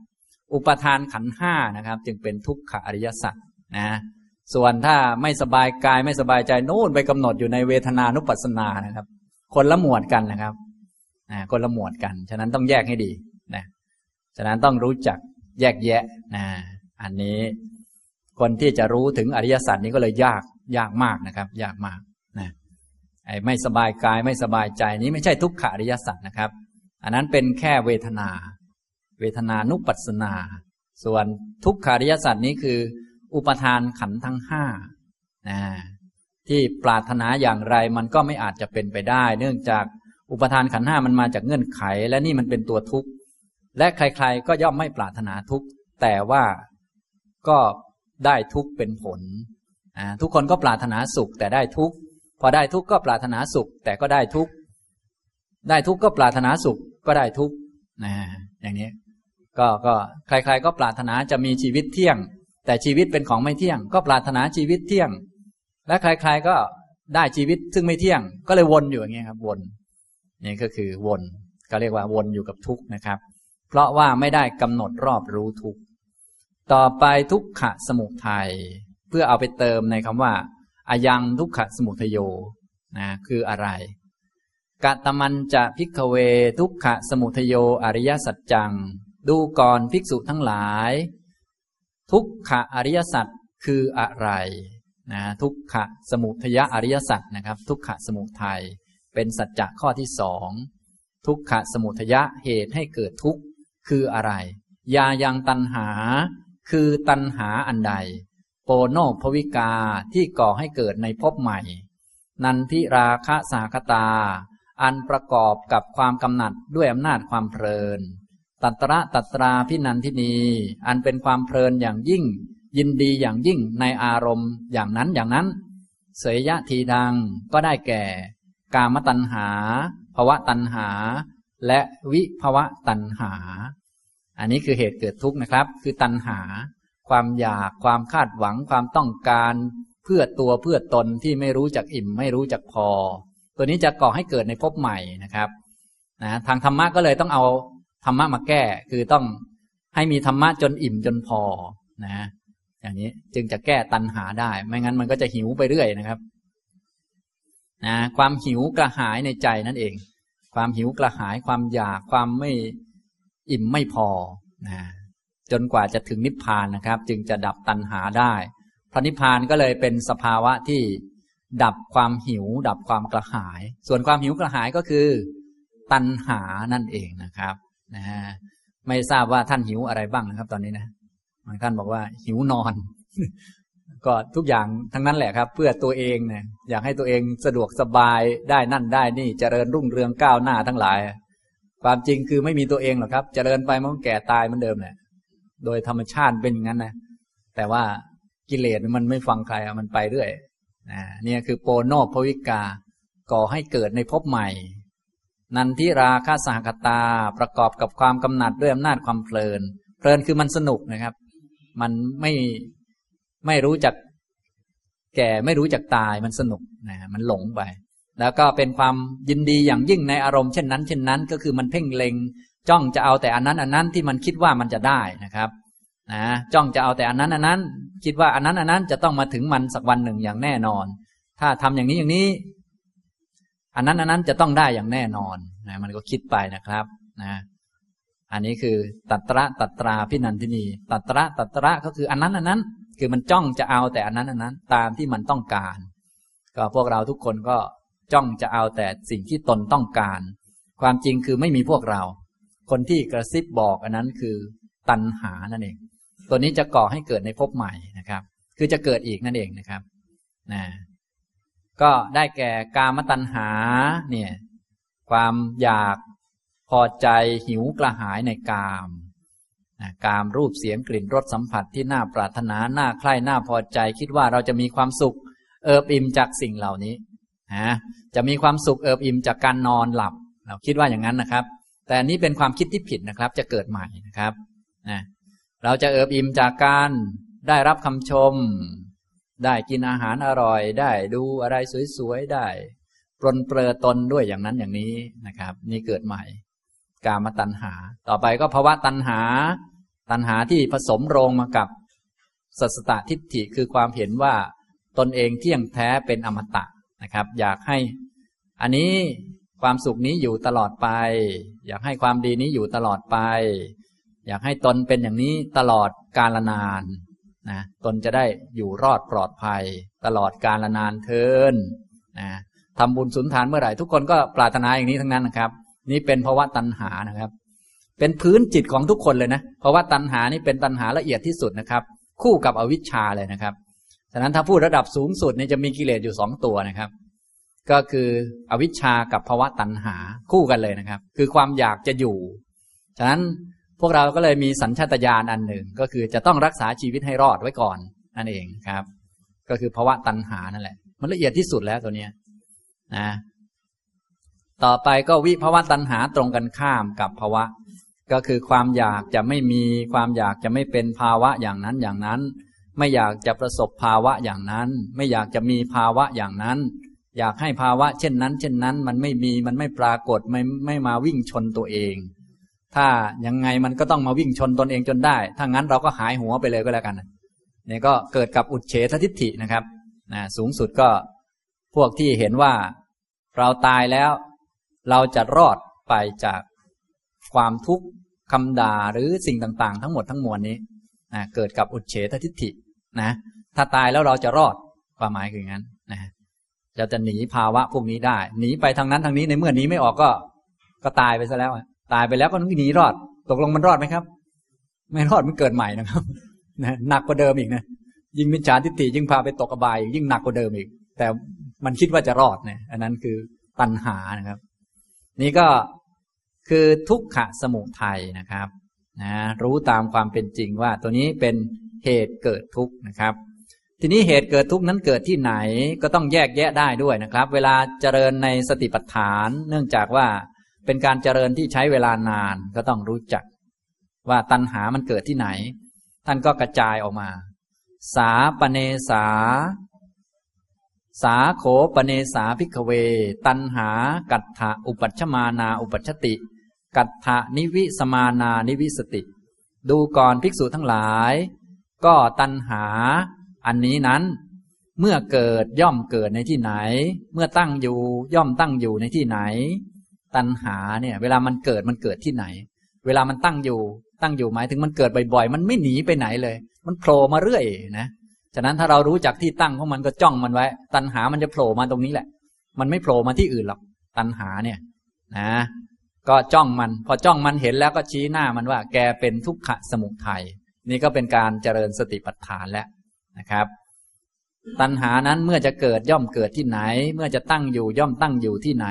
อุปทานขันห้านะครับ จึงเป็นทุกขอริยสัจนะ ส่วนถ้าไม่สบายกายไม่สบายใจโน่นไปกำหนดอยู่ในเวทนานุปัสสนานะครับ คนละหมวดกันนะครับนะคนละหมวดกัน ฉะนั้นต้องแยกให้ดีนะฉะนั้นต้องรู้จักแยกแยะนะอันนี้คนที่จะรู้ถึงอริยสัจนี้ก็เลยยากยากมากนะครับ ยากมากนะไอ้ไม่สบายกายไม่สบายใจนี้ไม่ใช่ทุกขอริยสัจนะครับ อันนั้นเป็นแค่เวทนา เวทนานุปัสสนา ส่วนทุกขอริยสัจนี้คือ อุปทานขันทั้งห้านะที่ปรารถนาอย่างไรมันก็ไม่อาจจะเป็นไปได้ เนื่องจากอุปทานขันห้ามันมาจากเงื่อนไข และนี่มันเป็นตัวทุกข์และใคร ๆ ก็ย่อมไม่ปรารถนาทุกข์แต่ว่าก็ได้ทุกข์เป็นผลทุกคนก็ปรารถนาสุขแต่ได้ทุกข์พอได้ทุกข์ก็ปรารถนาสุข แต่ก็ได้ทุกข์ได้ทุกข์ก็ปรารถนาสุขก็ได้ทุกข์นะอย่างนี้ก็ก็ใคร ๆ ก็ปรารถนาจะมีชีวิตเที่ยง แต่ชีวิตเป็นของไม่เที่ยง ก็ปรารถนาชีวิตเที่ยง และใครๆก็ได้ชีวิตซึ่งไม่เที่ยง ก็เลยวนอยู่อย่างเงี้ยครับ วนนี่ก็คือวนก็เรียกว่าวนอยู่กับทุกข์นะครับ เพราะว่าไม่ได้กำหนดรอบรู้ทุกข์ต่อไปทุกขะสมุทัยเพื่อเอาไปเติมในคำว่าอายังทุกขะสมุทโยนะคืออะไรกะตมันจะพิกเว ทุกขะสมุทโยอริยสัจจัง ดูก่อนภิกษุทั้งหลาย ทุกขะอริยสัจคืออะไรนะทุกขะสมุทยะอริยสัจนะครับ ทุกขะสมุทัยเป็นสัจจะข้อที่สองทุกขะสมุทยะเหตุให้เกิดทุกข์คืออะไร ยายังตันหา คือตันหาอันใด โปโนภวิกาที่ก่อให้เกิดในภพใหม่ นันทิราคะสาคตา อันประกอบกับความกำหนัดด้วยอำนาจความเพลิน ตัตระตัตราพินันทินี อันเป็นความเพลินอย่างยิ่ง ยินดีอย่างยิ่งในอารมณ์อย่างนั้นอย่างนั้น เสยยะทีดังก็ได้แก่ กามตัณหาภวะตัณหา และวิภวะตัณหา อันนี้คือเหตุเกิดทุกข์นะครับ คือตัณหา ความอยากความคาดหวังความต้องการ เพื่อตัวเพื่อตนที่ไม่รู้จักอิ่มไม่รู้จักพอ ตัวนี้จะก่อให้เกิดในภพใหม่นะครับนะทางธรรมะก็เลยต้องเอา ธรรมะมาแก้ คือต้องให้มีธรรมะจนอิ่มจนพอนะ อย่างนี้จึงจะแก้ตัณหาได้ ไม่งั้นมันก็จะหิวไปเรื่อยนะครับนะความหิวกระหายในใจนั่นเอง ความหิวกระหายความอยากความไม่อิ่มไม่พอนะจนกว่าจะถึงนิพพานนะครับ จึงจะดับตัณหาได้พระนิพพานก็เลยเป็นสภาวะที่ดับความหิว ดับความกระหาย ส่วนความหิวกระหายก็คือ ตัณหานั่นเองนะครับ นะฮะไม่ทราบว่าท่านหิวอะไรบ้างนะครับ ตอนนี้นะบางท่านบอกว่าหิวนอน ก็ทุกอย่างทั้งนั้นแหละครับ เพื่อตัวเองเนี่ยอยากให้ตัวเองสะดวกสบายได้นั่นได้นี่เจริญรุ่งเรืองก้าวหน้าทั้งหลาย ความจริงคือไม่มีตัวเองหรอกครับ เจริญไปมันแก่ตายเหมือนเดิมแหละโดยธรรมชาติเป็นอย่างนั้นนะแต่ว่ากิเลสมันไม่ฟังใครมันไปเรื่อยนะนี่คือโปโนภวิกาก่อให้เกิดในภพใหม่ นันทิราคาสหคตาประกอบกับความกำหนัดด้วยอำนาจความเพลิน เพลินคือมันสนุกนะครับ มันไม่ไม่รู้จักแก่ไม่รู้จักตายมันสนุกนะมันหลงไป แล้วก็เป็นความยินดีอย่างยิ่งในอารมณ์เช่นนั้น เช่นนั้น ก็คือมันเพ่งเล็ง จ้องจะเอาแต่อันนั้นอันนั้นที่มันคิดว่ามันจะได้นะครับนะจ้องจะเอาแต่อันนั้นอันนั้น คิดว่าอันนั้นอันนั้นจะต้องมาถึงมันสักวันหนึ่งอย่างแน่นอน ถ้าทำอย่างนี้อย่างนี้ อันนั้นอันนั้นจะต้องได้อย่างแน่นอนนะมันก็คิดไปนะครับนะอันนี้คือตัตระตัตราพินันทินี ตัตระตัตระก็คืออันนั้นอันนั้น คือมันจ้องจะเอาแต่อันนั้นอันนั้น ตามที่มันต้องการ ก็พวกเราทุกคนก็จ้องจะเอาแต่สิ่งที่ตนต้องการ ความจริงคือไม่มีพวกเรา คนที่กระซิบบอกอันนั้นคือตัณหานั่นเอง ตัวนี้จะก่อให้เกิดในภพใหม่นะครับ คือจะเกิดอีกนั่นเองนะครับนะ ก็ได้แก่กามตัณหาเนี่ยความอยากพอใจหิวกระหายในกามนะกามรูปเสียงกลิ่นรสสัมผัสที่น่าปรารถนาน่าใคร่น่าพอใจ คิดว่าเราจะมีความสุข เอิบอิ่มจากสิ่งเหล่านี้นะจะมีความสุขเอิบอิ่มจากการนอนหลับ เราคิดว่าอย่างนั้นนะครับ แต่นี้เป็นความคิดที่ผิดนะครับ จะเกิดใหม่นะครับนะเราจะเอิบอิ่มจากการได้รับคำชม ได้กินอาหารอร่อย ได้ดูอะไรสวยๆ ได้ปลนเปลือตนด้วยอย่างนั้นอย่างนี้นะครับ นี่เกิดใหม่ กามตัณหา ต่อไปก็ภาวะตัณหา ตัณหาที่ผสมโรงมากับสัสตตทิฏฐิคือความเห็นว่าตนเองเที่ยงแท้เป็นอมตะนะครับ อยากให้ อันนี้ความสุขนี้อยู่ตลอดไป อยากให้ความดีนี้อยู่ตลอดไป อยากให้ตนเป็นอย่างนี้ตลอดกาลนาน นะตนจะได้อยู่รอดปลอดภัย ตลอดกาลนานเทินนะทำบุญสุนทานเมื่อไหร่ทุกคนก็ปรารถนาอย่างนี้ทั้งนั้นนะครับ นี่เป็นภาวะตัณหานะครับ เป็นพื้นจิตของทุกคนเลยนะภาวะตัณหานี่เป็นตัณหาละเอียดที่สุดนะครับ คู่กับอวิชชาเลยนะครับฉะนั้นถ้าพูดระดับสูงสุดนี่จะมีกิเลสอยู่สองตัวนะครับ ก็คืออวิชชากับภาวะตัณหาคู่กันเลยนะครับ คือความอยากจะอยู่ ฉะนั้น พวกเราก็เลยมีสัญชาตญาณอันหนึ่ง ก็คือจะต้องรักษาชีวิตให้รอดไว้ก่อนนั่นเองครับ ก็คือภาวะตัณหานั่นแหละ มันละเอียดที่สุดแล้วตัวเนี้ยนะต่อไปก็วิภาวะตัณหาตรงกันข้ามกับภาวะ ก็คือความอยากจะไม่มีความอยากจะไม่เป็นภาวะอย่างนั้นอย่างนั้น ไม่อยากจะประสบภาวะอย่างนั้น ไม่อยากจะมีภาวะอย่างนั้น อยากให้ภาวะเช่นนั้น เช่นนั้น มันไม่มีมันไม่ปรากฏไม่ไม่มาวิ่งชนตัวเอง ถ้ายังไงมันก็ต้องมาวิ่งชนตนเองจนได้ ถ้างั้นเราก็หายหัวไปเลยก็แล้วกันนี่ก็เกิดกับอุดเฉททิฏฐินะครับนะสูงสุดก็พวกที่เห็นว่าเราตายแล้ว เราจะรอดไปจากความทุกข์คำด่าหรือสิ่งต่างๆ ทั้งหมดทั้งมวลนี้นะเกิดกับอุดเฉททิฏฐินะถ้าตายแล้วเราจะรอดความหมายคืออย่างนั้นนะเราจะหนีภาวะพวกนี้ได้ หนีไปทางนั้นทางนี้ในเมื่อหนีไม่ออกก็ ก็ตายไปซะแล้ว ตายไปแล้วก็หนีรอด ตกลงมันรอดไหมครับ ไม่รอดมันเกิดใหม่นะครับนะหนักกว่าเดิมอีกนะยิ่งมิจฉาทิฏฐิยิ่งพาไปตกอบายยิ่งหนักกว่าเดิมอีก แต่มันคิดว่าจะรอดเนี่ยอันนั้นคือตัณหานะครับ นี่ก็คือทุกขะสมุทัยนะครับนะรู้ตามความเป็นจริงว่าตัวนี้เป็นเหตุเกิดทุกข์นะครับ ทีนี้เหตุเกิดทุกข์นั้นเกิดที่ไหนก็ต้องแยกแยะได้ด้วยนะครับ เวลาเจริญในสติปัฏฐาน เนื่องจากว่า เป็นการเจริญที่ใช้เวลานานก็ต้องรู้จัก ว่าตัณหามันเกิดที่ไหน ท่านก็กระจายออกมา สาปเนสา สาโขปเนสาพิกเว ตันหา กัตถะอุปัชฌมานาอุปัชติ กัตถะนิวิสมานานิวิสติ ดูก่อนภิกษุทั้งหลาย ก็ตันหา อันนี้นั้น เมื่อเกิดย่อมเกิดในที่ไหน เมื่อตั้งอยู่ย่อมตั้งอยู่ในที่ไหน ตันหาเนี่ย เวลามันเกิดมันเกิดที่ไหน เวลามันตั้งอยู่ ตั้งอยู่หมายถึงมันเกิดบ่อยๆ มันไม่หนีไปไหนเลย มันโผล่มาเรื่อยนะฉะนั้นถ้าเรารู้จักที่ตั้งของมันก็จ้องมันไว้ ตัณหามันจะโผล่มาตรงนี้แหละ มันไม่โผล่มาที่อื่นหรอกตัณหาเนี่ย นะ ก็จ้องมัน พอจ้องมันเห็นแล้วก็ชี้หน้ามันว่า แกเป็นทุกขะสมุทัยนี่ก็เป็นการเจริญสติปัฏฐานแล้วนะครับ ตัณหานั้นเมื่อจะเกิดย่อมเกิดที่ไหน เมื่อจะตั้งอยู่ย่อมตั้งอยู่ที่ไหน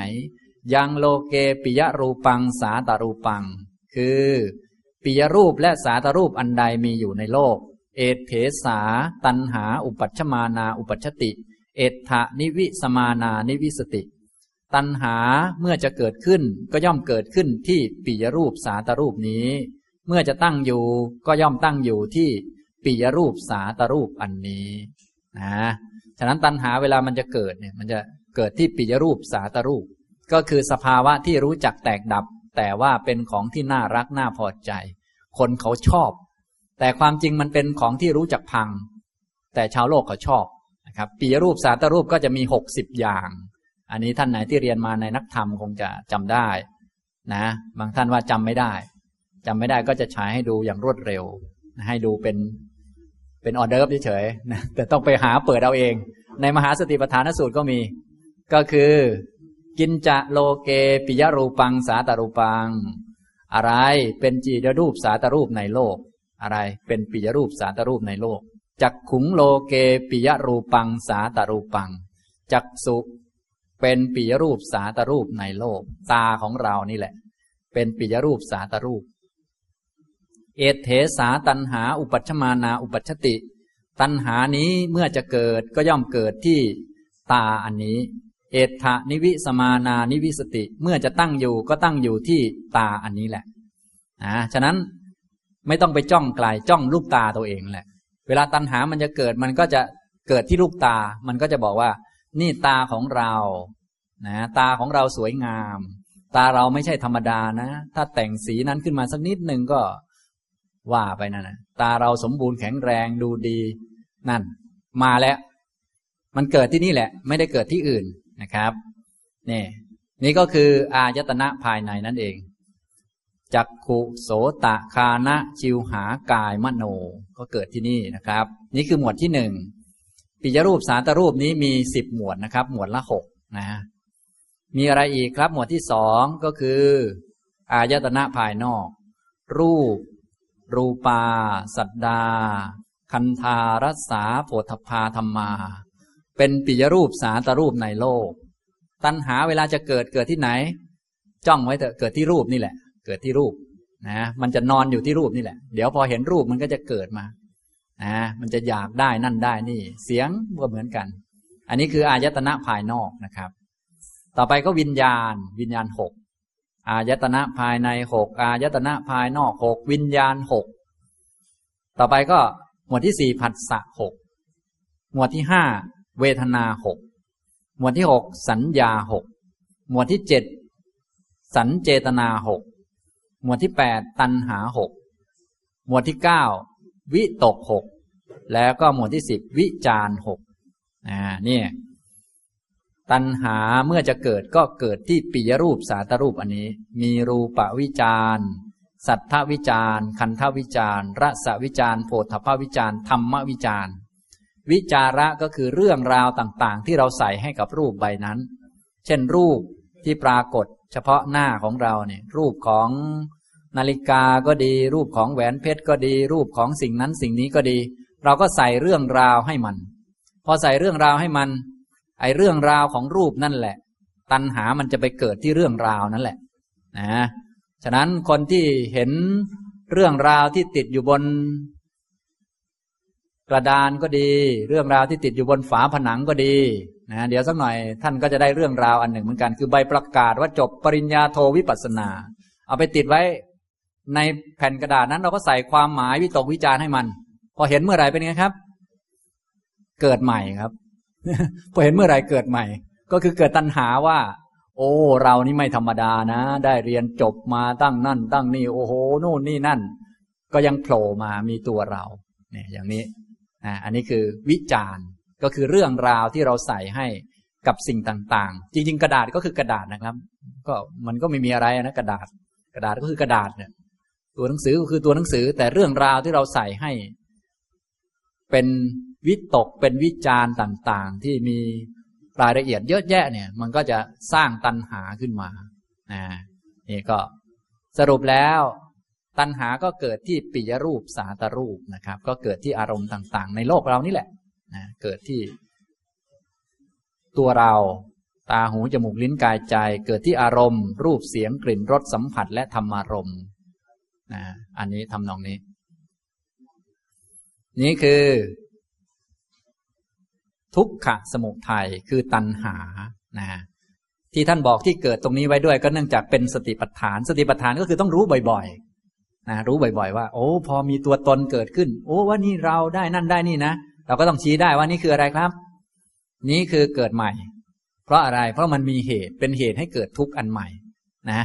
ยังโลเกปิยรูปังสาตารูปัง คือปิยรูปและสาตารูปอันใดมีอยู่ในโลก เอตเถสา ตัณหา อุปปัชชมานา อุปปัชชติ เอตถะนิวิสมานานิวิสติ ตัณหาเมื่อจะเกิดขึ้นก็ย่อมเกิดขึ้นที่ปิยรูปสาตรูปนี้ เมื่อจะตั้งอยู่ก็ย่อมตั้งอยู่ที่ปิยรูปสาตรูปอันนี้นะฉะนั้นตัณหาเวลามันจะเกิดเนี่ยมันจะเกิดที่ปิยรูปสาตรูป ก็คือสภาวะที่รู้จักแตกดับ แต่ว่าเป็นของที่น่ารักน่าพอใจ คนเขาชอบ แต่ความจริงมันเป็นของที่รู้จักพัง แต่ชาวโลกเขาชอบนะครับปีรูปสาตรูปก็จะมีหกสิบอย่าง อันนี้ท่านไหนที่เรียนมาในนักธรรมคงจะจำได้นะ บางท่านว่าจำไม่ได้จำไม่ได้ก็จะฉายให้ดูอย่างรวดเร็ว ให้ดูเป็นเป็นออเดอร์เฉยๆนะแต่ต้องไปหาเปิดเอาเอง ในมหาสติปัฏฐานสูตรก็มี ก็คือ กินจะโลเกปิยรูปังสาตรูปัง อะไรเป็นจีดรูปสาตรูปในโลก อะไรเป็นปิยรูปสาตรูปในโลกจักขุงโลเกปิยรูปังสาตรูปังจักสุเป็นปิยรูปสาตรูปในโลก ตาของเรานี่แหละ เป็นปิยรูปสาตรูป เอเถสาตันหาอุปัชมานาอุปัชติ ตันหานี้เมื่อจะเกิดก็ย่อมเกิดที่ตาอันนี้ เอถะนิวิสมานานิวิสติ เมื่อจะตั้งอยู่ก็ตั้งอยู่ที่ตาอันนี้แหละนะฉะนั้นไม่ต้องไปจ้องไกลจ้องลูกตาตัวเองแหละ เวลาตัณหามันจะเกิดมันก็จะเกิดที่ลูกตา มันก็จะบอกว่า นี่ตาของเรา นะ ตาของเราสวยงาม ตาเราไม่ใช่ธรรมดานะ ถ้าแต่งสีนั้นขึ้นมาสักนิดหนึ่งก็ว่าไปนั่นนะตาเราสมบูรณ์แข็งแรงดูดี นั่น มาแล้ว มันเกิดที่นี่แหละ ไม่ได้เกิดที่อื่น นะครับนี่นี่ก็คืออายตนะภายในนั่นเอง จักขุโสตะคานะชิวหากายมโนก็เกิดที่นี่นะครับ นี่คือหมวดที่หนึ่งปิยรูปสาตรูปนี้มีสิบหมวดนะครับ หมวดละหกนะมีอะไรอีกครับ หมวดที่สองก็คือ อายตนะภายนอก รูป รูปา สัตดา คันธารัศาโพธพาธรรมา เป็นปิยรูปสาตรูปในโลก ตัณหาเวลาจะเกิดเกิดที่ไหน จ้องไว้เถอะเกิดที่รูปนี่แหละ เกิดที่รูปนะมันจะนอนอยู่ที่รูปนี่แหละ เดี๋ยวพอเห็นรูปมันก็จะเกิดมานะมันจะอยากได้นั่นได้นี่ เสียงก็เหมือนกัน อันนี้คืออายตนะภายนอกนะครับ ต่อไปก็วิญญาณ วิญญาณหกอายตนะภายในหกอายตนะภายนอกหกวิญญาณหกต่อไปก็หมวดที่สี่ผัสสะหกหมวดที่ห้า เวทนาหกหมวดที่หกสัญญาหกหมวดที่เจ็ดสัญเจตนาหกหมวดที่แปดตันหาหกหมวดที่เก้าวิตกหกแล้วก็หมวดที่สิบวิจารหกอ่านี่ตันหาเมื่อจะเกิดก็เกิดที่ปิยรูปสาตรูปอันนี้ มีรูปวิจารสัทธวิจารคันธวิจารรสวิจารโพธพวิจารธรรมวิจาร วิจาระก็คือเรื่องราวต่างๆ ที่เราใส่ให้กับรูปใบนั้น เช่นรูปที่ปรากฏเฉพาะหน้าของเราเนี่ย รูปของนาฬิกาก็ดี รูปของแหวนเพชรก็ดี รูปของสิ่งนั้นสิ่งนี้ก็ดี เราก็ใส่เรื่องราวให้มัน พอใส่เรื่องราวให้มัน ไอเรื่องราวของรูปนั่นแหละ ตัณหามันจะไปเกิดที่เรื่องราวนั่นแหละนะฉะนั้นคนที่เห็นเรื่องราวที่ติดอยู่บน กระดานก็ดี เรื่องราวที่ติดอยู่บนฝาผนังก็ดีนะเดี๋ยวสักหน่อยท่านก็จะได้เรื่องราวอันหนึ่งเหมือนกัน คือใบประกาศว่าจบปริญญาโทวิปัสนา เอาไปติดไว้ ในแผ่นกระดาษนั้นเราก็ใส่ความหมายวิตกวิจารให้มัน พอเห็นเมื่อไหร่เป็นไงครับ เกิดใหม่ครับ พอเห็นเมื่อไหร่เกิดใหม่ ก็คือเกิดตัณหาว่า โอ้ เรานี่ไม่ธรรมดานะ ได้เรียนจบมาตั้งนั่น ตั้งนี่โอ้โหนู่นนี่นั่น ก็ยังโผล่มามีตัวเรา เนี่ยอย่างนี้ อ่าอันนี้คือวิจารณ์ก็คือเรื่องราวที่เราใส่ให้กับสิ่งต่างๆ จริง ๆ กระดาษก็คือกระดาษนะครับ ก็มันก็ไม่มีอะไรนะกระดาษ กระดาษก็คือกระดาษเนี่ยตัวหนังสือก็คือตัวหนังสือ แต่เรื่องราวที่เราใส่ให้ เป็นวิตกเป็นวิจารณ์ต่างๆ ที่มีรายละเอียดเยอะแยะเนี่ย มันก็จะสร้างตัณหาขึ้นมาอ่านี่ก็สรุปแล้ว ตัณหาก็เกิดที่ปิยรูปสาตรูปนะครับ ก็เกิดที่อารมณ์ต่าง ๆ ในโลกเรานี่แหละนะเกิดที่ ตัวเราตาหูจมูกลิ้นกายใจ เกิดที่อารมณ์ รูปเสียงกลิ่นรสสัมผัสและธรรมารมณ์นะอันนี้ทำนองนี้ นี่คือ ทุกขะสมุทัยคือตัณหานะที่ท่านบอกที่เกิดตรงนี้ไว้ด้วย ก็เนื่องจากเป็นสติปัฏฐาน สติปัฏฐานก็คือต้องรู้บ่อยๆ นะรู้บ่อยๆว่า โอ้ พอมีตัวตนเกิดขึ้น โอ้ว่านี่เราได้นั่นได้นี่นะเราก็ต้องชี้ได้ว่านี่คืออะไรครับ นี้คือเกิดใหม่ เพราะอะไรเพราะมันมีเหตุเป็นเหตุให้เกิดทุกข์อันใหม่ นะ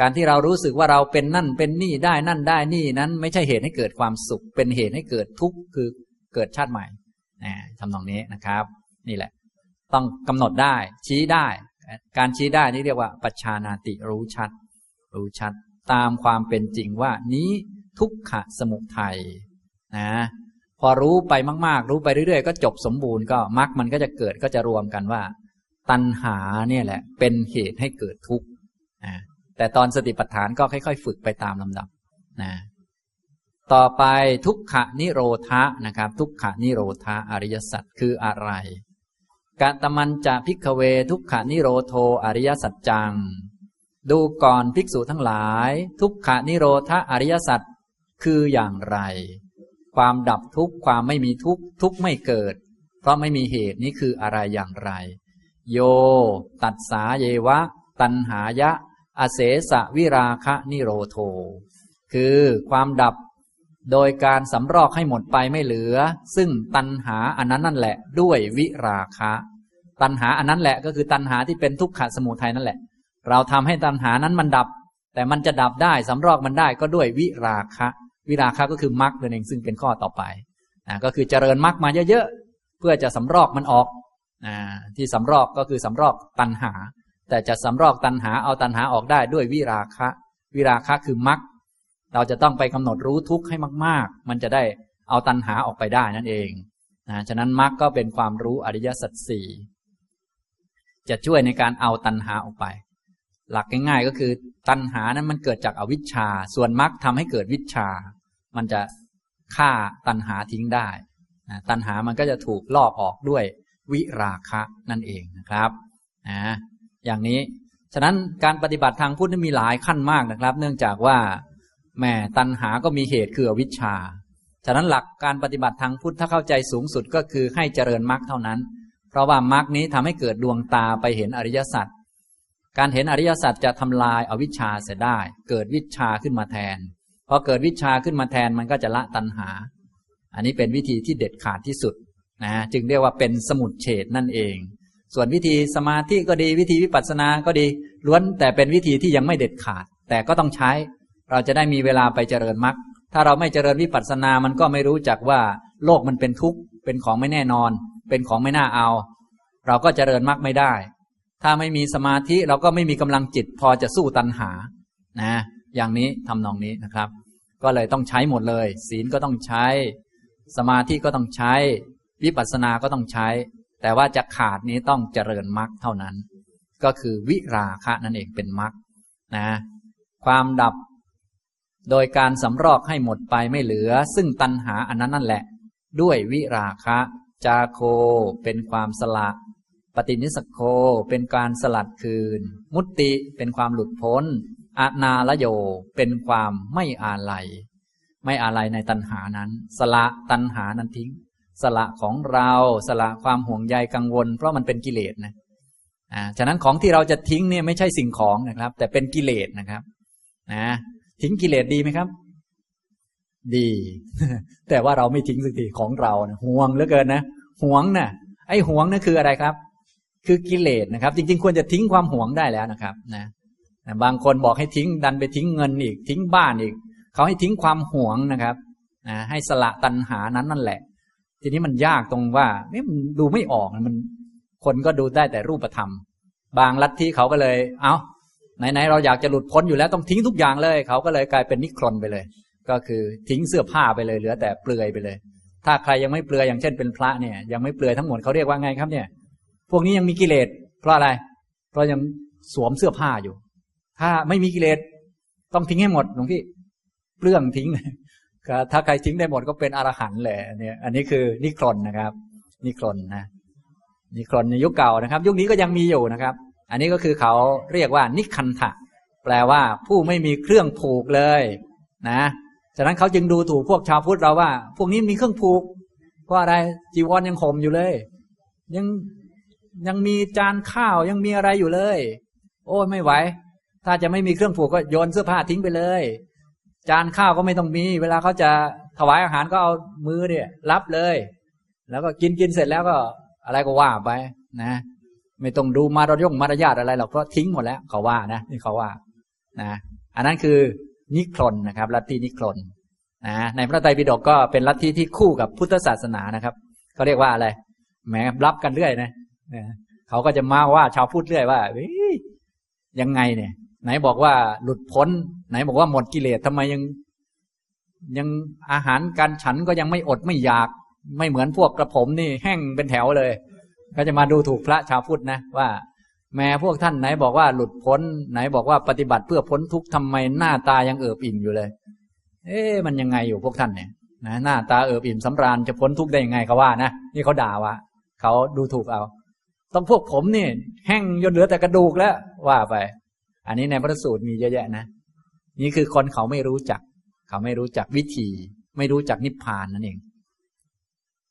การที่เรารู้สึกว่าเราเป็นนั่นเป็นนี่ได้นั่นได้นี่นั้น ไม่ใช่เหตุให้เกิดความสุข เป็นเหตุให้เกิดทุกข์คือเกิดชาติใหม่นะทำตรงนี้นะครับ นี่แหละ ต้องกำหนดได้ ชี้ได้ การชี้ได้นี่เรียกว่า ปัจชานาติรู้ชัด รู้ชัด ตามความเป็นจริงว่านี้ทุกขะสมุทัยนะพอรู้ไปมาก ๆ รู้ไปเรื่อยๆ ก็จบสมบูรณ์ก็มรรคมันก็จะเกิดก็จะรวมกันว่า ตัณหาเนี่ยแหละ เป็นเหตุให้เกิดทุกข์นะแต่ตอนสติปัฏฐานก็ค่อย ๆ ฝึกไปตามลำดับนะต่อไปทุกขะนิโรธะนะครับ ทุกขะนิโรธะอริยสัจคืออะไรกะตมันจะพิกเวทุกขะนิโรโทอริยสัจจัง ดูก่อนภิกษุทั้งหลาย ทุกขนิโรธอริยสัจคืออย่างไร ความดับทุกข์ความไม่มีทุกข์ทุกข์ไม่เกิด เพราะไม่มีเหตุนี้คืออะไรอย่างไร โย ตัดสาเยวะ ตันหายะ อเสสะวิราคะนิโรโท คือความดับโดยการสำรอกให้หมดไปไม่เหลือ ซึ่งตันหาอันนั้นนั่นแหละ ด้วยวิราคะ ตันหาอันนั้นแหละก็คือตันหาที่เป็นทุกขะสมุทัยนั่นแหละ เราทำให้ตันหานั้นมันดับ แต่มันจะดับได้สำรอกมันได้ก็ด้วยวิราคะ วิราคะก็คือมรรคนั่นเองซึ่งเป็นข้อต่อไปนะก็คือเจริญมรรคมาเยอะๆ เพื่อจะสำรอกมันออกนะที่สำรอกก็คือสำรอกตัณหา แต่จะสำรอกตัณหาเอาตัณหาออกได้ด้วยวิราคะ วิราคะคือมรรคเราจะต้องไปกำหนดรู้ทุกข์ให้มาก ๆ มันจะได้เอาตัณหาออกไปได้นั่นเองนะฉะนั้นมรรคก็เป็นความรู้อริยสัจสี่จะช่วยในการเอาตัณหาออกไป หลักง่ายๆ ก็คือ ตัณหานั้นมันเกิดจากอวิชชา ส่วนมรรคทาให้เกิดวิชา มันจะฆ่าตัณหาทิ้งได้ ตัณหามันก็จะถูกลอกออกด้วยวิราคะนั่นเองนะครับนะอย่างนี้ ฉะนั้นการปฏิบัติทางพุทธมีหลายขั้นมากนะครับ เนื่องจากว่าแม่ตัณหาก็มีเหตุคืออวิชชา ฉะนั้นหลักการปฏิบัติทางพุทธถ้าเข้าใจสูงสุดก็คือให้เจริญมรรคเท่านั้น เพราะว่ามรรคนี้ทำให้เกิดดวงตาไปเห็นอริยสัจ การเห็นอริยสัจจะทำลายอวิชชาเสียได้ เกิดวิชาขึ้นมาแทนพอเกิดวิชาขึ้นมาแทนมันก็จะละตัณหา อันนี้เป็นวิธีที่เด็ดขาดที่สุดนะจึงเรียกว่าเป็นสมุดเฉดนั่นเอง ส่วนวิธีสมาธิก็ดีวิธีวิปัสสนาก็ดีล้วนแต่เป็นวิธีที่ยังไม่เด็ดขาด แต่ก็ต้องใช้ เราจะได้มีเวลาไปเจริญมรรคถ้าเราไม่เจริญวิปัสสนา มันก็ไม่รู้จักว่าโลกมันเป็นทุกข์เป็นของไม่แน่นอน เป็นของไม่น่าเอา เราก็เจริญมรรคไม่ได้ ถ้าไม่มีสมาธิเราก็ไม่มีกำลังจิต พอจะสู้ตัณหา นะ อย่างนี้ทำนองนี้นะครับ ก็เลยต้องใช้หมดเลย ศีลก็ต้องใช้ สมาธิก็ต้องใช้ วิปัสสนาก็ต้องใช้ แต่ว่าจะขาดนี้ต้องเจริญมรรคเท่านั้น ก็คือวิราคะนั่นเองเป็นมรรคนะ ความดับ โดยการสำรอกให้หมดไปไม่เหลือ ซึ่งตัณหาอันนั้นนั่นแหละ ด้วยวิราคะ จาโคเป็นความสละ ฏินิสโคเป็นการสลัดคืน มุตติเป็นความหลุดพ้นอานาลโยเป็นความไม่อาลัย ไม่อาลัยในตัณหานั้น สละตัณหานั้นทิ้ง สละของเราสละความห่วงใยกังวล เพราะมันเป็นกิเลสนะอ่าฉะนั้นของที่เราจะทิ้งเนี่ยไม่ใช่สิ่งของนะครับ แต่เป็นกิเลสนะครับนะทิ้งกิเลสดีไหมครับ ดี แต่ว่าเราไม่ทิ้งสักทีของเรานะห่วงเหลือเกินนะห่วงนะ่ะไอ้หวงนั่นคืออะไรครับ คือกิเลสนะครับ จริงๆ ควรจะทิ้งความหวงได้แล้วนะครับนะบางคนบอกให้ทิ้งดันไปทิ้งเงินอีก ทิ้งบ้านอีก เขาให้ทิ้งความหวงนะครับนะให้สละตัณหานั้นนั่นแหละ ทีนี้มันยากตรงว่านี่มันดูไม่ออกมัน คนก็ดูได้แต่รูปธรรม บางลัทธิเขาก็เลย เอ้าไหนๆเราอยากจะหลุดพ้นอยู่แล้วต้องทิ้งทุกอย่างเลย เขาก็เลยกลายเป็นนิครนไปเลย ก็คือทิ้งเสื้อผ้าไปเลยเหลือแต่เปลือยไปเลย ถ้าใครยังไม่เปลือยอย่างเช่นเป็นพระเนี่ย ยังไม่เปลือยทั้งหมดเขาเรียกว่าไงครับเนี่ย พวกนี้ยังมีกิเลส เพราะอะไร เพราะยังสวมเสื้อผ้าอยู่ ถ้าไม่มีกิเลส ต้องทิ้งให้หมดหลวงพี่เปลื้องทิ้งถ้าใครทิ้งได้หมดก็เป็นอรหันต์เลยเนี่ย อันนี้คือนิครนนะครับ นิครนนะนิครนในยุคเก่านะครับ ยุคนี้ก็ยังมีอยู่นะครับ อันนี้ก็คือเขาเรียกว่า นิคันทะแปลว่าผู้ไม่มีเครื่องผูกเลย นะฉะนั้นเขาจึงดูถูกพวกชาวพุทธเราว่า พวกนี้มีเครื่องผูกเพราะอะไรจีวรยังห่มอยู่เลย ยัง ยังมีจานข้าวยังมีอะไรอยู่เลย โอ้ไม่ไหว ถ้าจะไม่มีเครื่องผูกก็โยนเสื้อผ้าทิ้งไปเลย จานข้าวก็ไม่ต้องมี เวลาเขาจะถวายอาหารก็เอามือเนี่ย รับเลย แล้วก็กินกินเสร็จแล้วก็ อะไรก็ว่าไปนะ ไม่ต้องดูมารยงมารยาทอะไรหรอกเพราะทิ้งหมดแล้วเขาว่านะนี่เขาว่า นะอันนั้นคือนิครนนะครับ ลัทธินิครนนะในพระไตรปิฎกก็เป็นลัทธิที่คู่กับพุทธศาสนานะครับเขาเรียกว่าอะไรแหมรับกันเรื่อยนะ เขาก็จะมาว่าชาวพุทธเรื่อยว่ายังไงเนี่ย ไหนบอกว่าหลุดพ้น ไหนบอกว่าหมดกิเลสทำไมยัง ยังอาหารการฉันก็ยังไม่อดไม่อยาก ไม่เหมือนพวกกระผมนี่ แห้งเป็นแถวเลย ก็จะมาดูถูกพระชาวพุทธนะว่า แม้พวกท่านไหนบอกว่าหลุดพ้น ไหนบอกว่าปฏิบัติเพื่อพ้นทุกข์ทำไมหน้าตายังเอิบอิ่มอยู่เลย เอ๊ะมันยังไงอยู่พวกท่านเนี่ยนะหน้าตาเอิบอิ่มสำราญจะพ้นทุกข์ได้ยังไงเขาว่านะนี่เขาด่าวะเขาดูถูกเอา ต้องพวกผมนี่แห้งจนเหลือแต่กระดูกแล้ว ว่าไป อันนี้ในพระสูตรมีเยอะแยะนะ นี่คือคนเขาไม่รู้จัก เขาไม่รู้จักวิธี ไม่รู้จักนิพพานนั่นเอง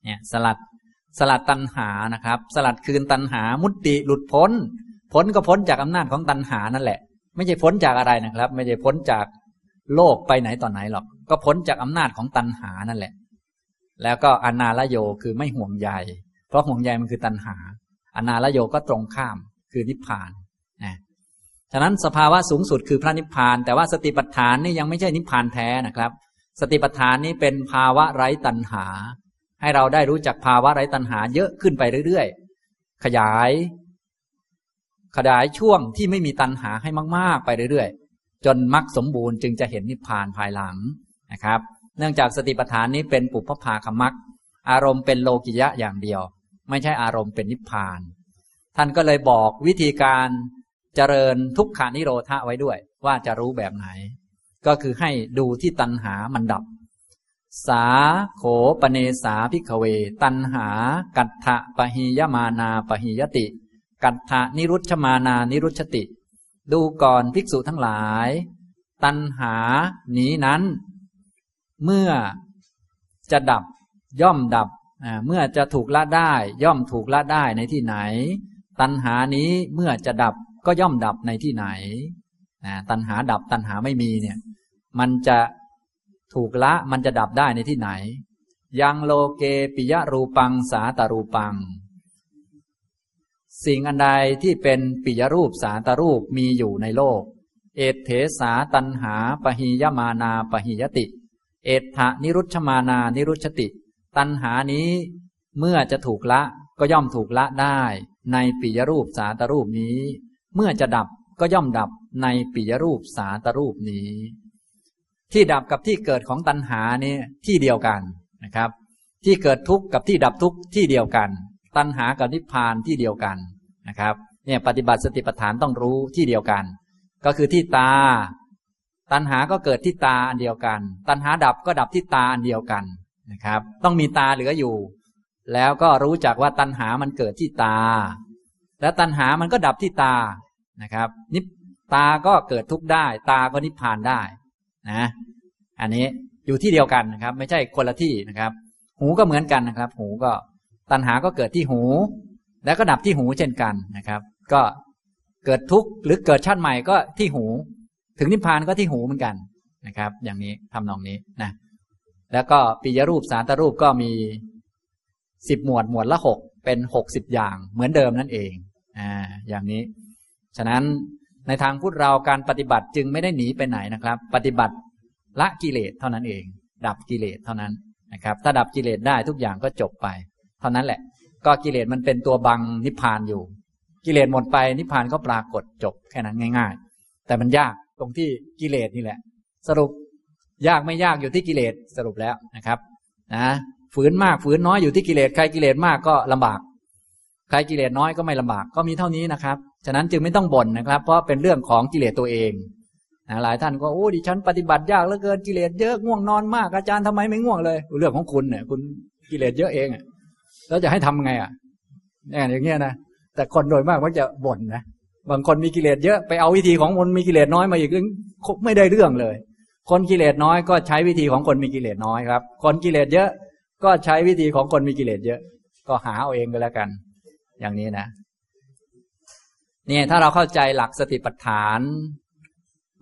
เนี่ยสลัดสลัดตัณหานะครับ สลัดคืนตัณหามุตติหลุดพ้น พ้นก็พ้นจากอำนาจของตัณหานั่นแหละ ไม่ใช่พ้นจากอะไรนะครับ ไม่ใช่พ้นจากโลกไปไหนต่อไหนหรอก ก็พ้นจากอำนาจของตัณหานั่นแหละ แล้วก็อนาลโยคือไม่ห่วงใย เพราะห่วงใยมันคือตัณหา อนาลโยก็ตรงข้ามคือนิพพานนะฉะนั้นสภาวะสูงสุดคือพระนิพพาน แต่ว่าสติปัฏฐานนี่ยังไม่ใช่นิพพานแท้นะครับ สติปัฏฐานนี้เป็นภาวะไร้ตัณหา ให้เราได้รู้จักภาวะไร้ตัณหาเยอะขึ้นไปเรื่อยๆ ขยาย ขยายช่วงที่ไม่มีตัณหาให้มาก ๆ ไปเรื่อยๆ จนมรรคสมบูรณ์จึงจะเห็นนิพพานภายหลังนะครับ เนื่องจากสติปัฏฐานนี้เป็นปุพพภาคมรรคอารมณ์เป็นโลกิยะอย่างเดียว ไม่ใช่อารมณ์เป็นนิพพาน ท่านก็เลยบอกวิธีการเจริญทุกขานิโรธะไว้ด้วย ว่าจะรู้แบบไหน ก็คือให้ดูที่ตัณหามันดับ สาโขปเนสาพิกเว ตัณหา กัตถะปะหิยมานาปะหิยติ กัตถานิรุชมานานิรุชติ ดูก่อนภิกษุทั้งหลาย ตัณหานี้นั้น เมื่อจะดับย่อมดับ เมื่อจะถูกละได้ย่อมถูกละได้ในที่ไหน ตัณหานี้เมื่อจะดับก็ย่อมดับในที่ไหนตัณหาดับตัณหาไม่มีเนี่ย มันจะถูกละมันจะดับได้ในที่ไหน ยังโลเกปิยรูปังสาตารูปัง สิ่งอันใดที่เป็นปิยรูปสาตรูปมีอยู่ในโลก เอตเถสาตันหาปหิยมานาปหิยติ เอตถะนิรุชมานานิรุชติ ตันหานี้เมื่อจะถูกละก็ย่อมถูกละได้ ในปิยรูปสาตรูปนี้ เมื่อจะดับก็ย่อมดับในปิยรูปสาตรูปนี้ ที่ดับกับที่เกิดของตันหานี่ที่เดียวกันนะครับ ที่เกิดทุกข์กับที่ดับทุกข์ที่เดียวกัน ตัณหากับนิพพานที่เดียวกันนะครับเนี่ยปฏิบัติสติปัฏฐานต้องรู้ที่เดียวกัน ก็คือที่ตา ตัณหาก็เกิดที่ตาอันเดียวกัน ตัณหาดับก็ดับที่ตาอันเดียวกัน นะครับ ต้องมีตาเหลืออยู่ แล้วก็รู้จักว่าตัณหามันเกิดที่ตา และตัณหามันก็ดับที่ตานะครับนิตาก็เกิดทุกข์ได้ ตาก็นิพพานได้นะอันนี้อยู่ที่เดียวกันนะครับ ไม่ใช่คนละที่นะครับ หูก็เหมือนกันนะครับ หูก็ตัณหาก็เกิดที่หู แล้วก็ดับที่หูเช่นกันนะครับ ก็เกิดทุกข์หรือเกิดชาติใหม่ก็ที่หู ถึงนิพพานก็ที่หูเหมือนกันนะครับ อย่างนี้ทำนองนี้นะ แล้วก็ปิยรูปสารตรูปก็มีสิบหมวดหมวดละหกเป็นหกสิบอย่างเหมือนเดิมนั่นเองอ่าอย่างนี้ ฉะนั้นในทางพุทธเราการปฏิบัติจึงไม่ได้หนีไปไหนนะครับ ปฏิบัติละกิเลสเท่านั้นเอง ดับกิเลสเท่านั้นนะครับ ถ้าดับกิเลสได้ทุกอย่างก็จบไป เท่านั้นแหละ ก็กิเลสมันเป็นตัวบังนิพพานอยู่ กิเลสหมดไปนิพพานก็ปรากฏจบแค่นั้นง่าย ๆ แต่มันยากตรงที่กิเลสนี่แหละ สรุป ยากไม่ยากอยู่ที่กิเลสสรุปแล้วนะครับนะฝืนมากฝืนน้อยอยู่ที่กิเลสใครกิเลสมากก็ลำบาก ใครกิเลสน้อยก็ไม่ลำบากก็มีเท่านี้นะครับ ฉะนั้นจึงไม่ต้องบ่นนะครับ เพราะเป็นเรื่องของกิเลสตัวเองนะหลายท่านก็โอ้ดิฉันปฏิบัติยากเหลือเกินกิเลสเยอะง่วงนอนมากอาจารย์ทำไมไม่ง่วงเลย เรื่องของคุณเนี่ยคุณกิเลสเยอะเองแล้วจะให้ทำไงอะเนี่ยอย่างเงี้ยนะแต่คนโดยมากมักจะบ่นนะบางคนมีกิเลสเยอะไปเอาวิธีของคนมีกิเลสน้อยมาอีกไม่ได้เรื่องเลย คนกิเลสน้อยก็ใช้วิธีของคนมีกิเลสน้อยครับ คนกิเลสเยอะก็ใช้วิธีของคนมีกิเลสเยอะ ก็หาเอาเองก็แล้วกัน อย่างนี้นะเนี่ยถ้าเราเข้าใจหลักสติปัฏฐาน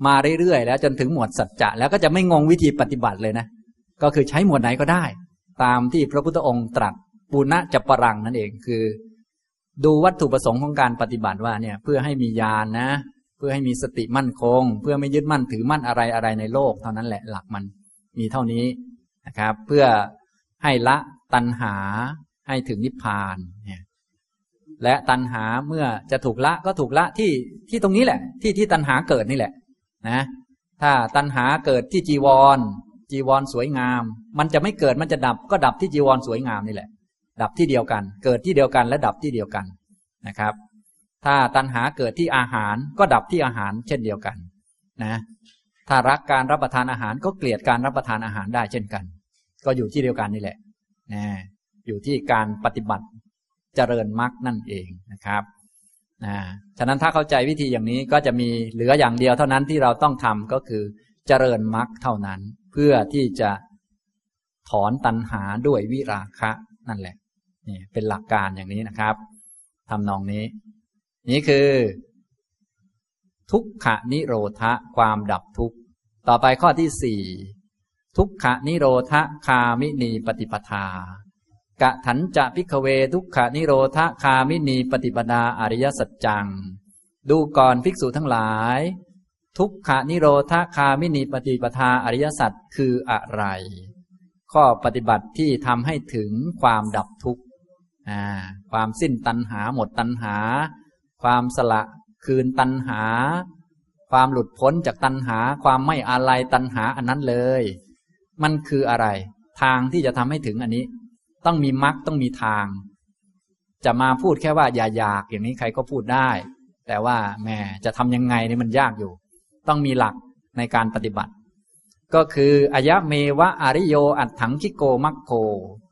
มาเรื่อยๆแล้วจนถึงหมวดสัจจะแล้วก็จะไม่งงวิธีปฏิบัติเลยนะ ก็คือใช้หมวดไหนก็ได้ ตามที่พระพุทธองค์ตรัสปุณณจัปรังนั่นเองคือ ดูวัตถุประสงค์ของการปฏิบัติว่าเนี่ย เพื่อให้มีญาณนนะ เพื่อให้มีสติมั่นคง เพื่อไม่ยึดมั่นถือมั่นอะไรอะไรในโลก เท่านั้นแหละหลักมันมีเท่านี้นะครับ เพื่อให้ละตัณหาให้ถึงนิพพานเนี่ยและตัณหาเมื่อจะถูกละก็ถูกละที่ที่ตรงนี้แหละ ที่ที่ตัณหาเกิดนี่แหละนะถ้าตัณหาเกิดที่จีวร จีวรสวยงาม มันจะไม่เกิดมันจะดับก็ดับที่จีวรสวยงามนี่แหละ ดับที่เดียวกัน เกิดที่เดียวกันและดับที่เดียวกันนะครับ ถ้าตัณหาเกิดที่อาหารก็ดับที่อาหารเช่นเดียวกัน นะ ถ้ารักการรับประทานอาหารก็เกลียดการรับประทานอาหารได้เช่นกัน ก็อยู่ที่เดียวกันนี่แหละนะอยู่ที่การปฏิบัติเจริญมรรคนั่นเองนะครับนะฉะนั้นถ้าเข้าใจวิธีอย่างนี้ก็จะมีเหลืออย่างเดียวเท่านั้นที่เราต้องทำก็คือเจริญมรรคเท่านั้น เพื่อที่จะถอนตัณหาด้วยวิราคะนั่นแหละนี่เป็นหลักการอย่างนี้นะครับทำนองนี้ นี่คือ ทุกขนิโรธะความดับทุกข์ ต่อไปข้อที่สี่ทุกขนิโรธคามินีปฏิปทากะตะมัญจะ ภิกขะเวทุกขะนิโรธะคามินี ปะฏิปะทา อะริยะสัจจัง ดูก่อนภิกษุทั้งหลาย ทุกขนิโรธคามินีปฏิปทาอริยสัจคืออะไร ข้อปฏิบัติที่ทำให้ถึงความดับทุกข์ความสิ้นตัณหาหมดตัณหา ความสละคืนตัณหา ความหลุดพ้นจากตัณหา ความไม่อาลัยตัณหาอันนั้นเลย มันคืออะไร ทางที่จะทำให้ถึงอันนี้ ต้องมีมรรคต้องมีทาง จะมาพูดแค่ว่าอย่าอยากอย่างนี้ใครก็พูดได้ แต่ว่าแม่จะทำยังไงนี่มันยากอยู่ ต้องมีหลักในการปฏิบัติ ก็คืออายะเมวะอริโยอัตถังคิโกมัคโค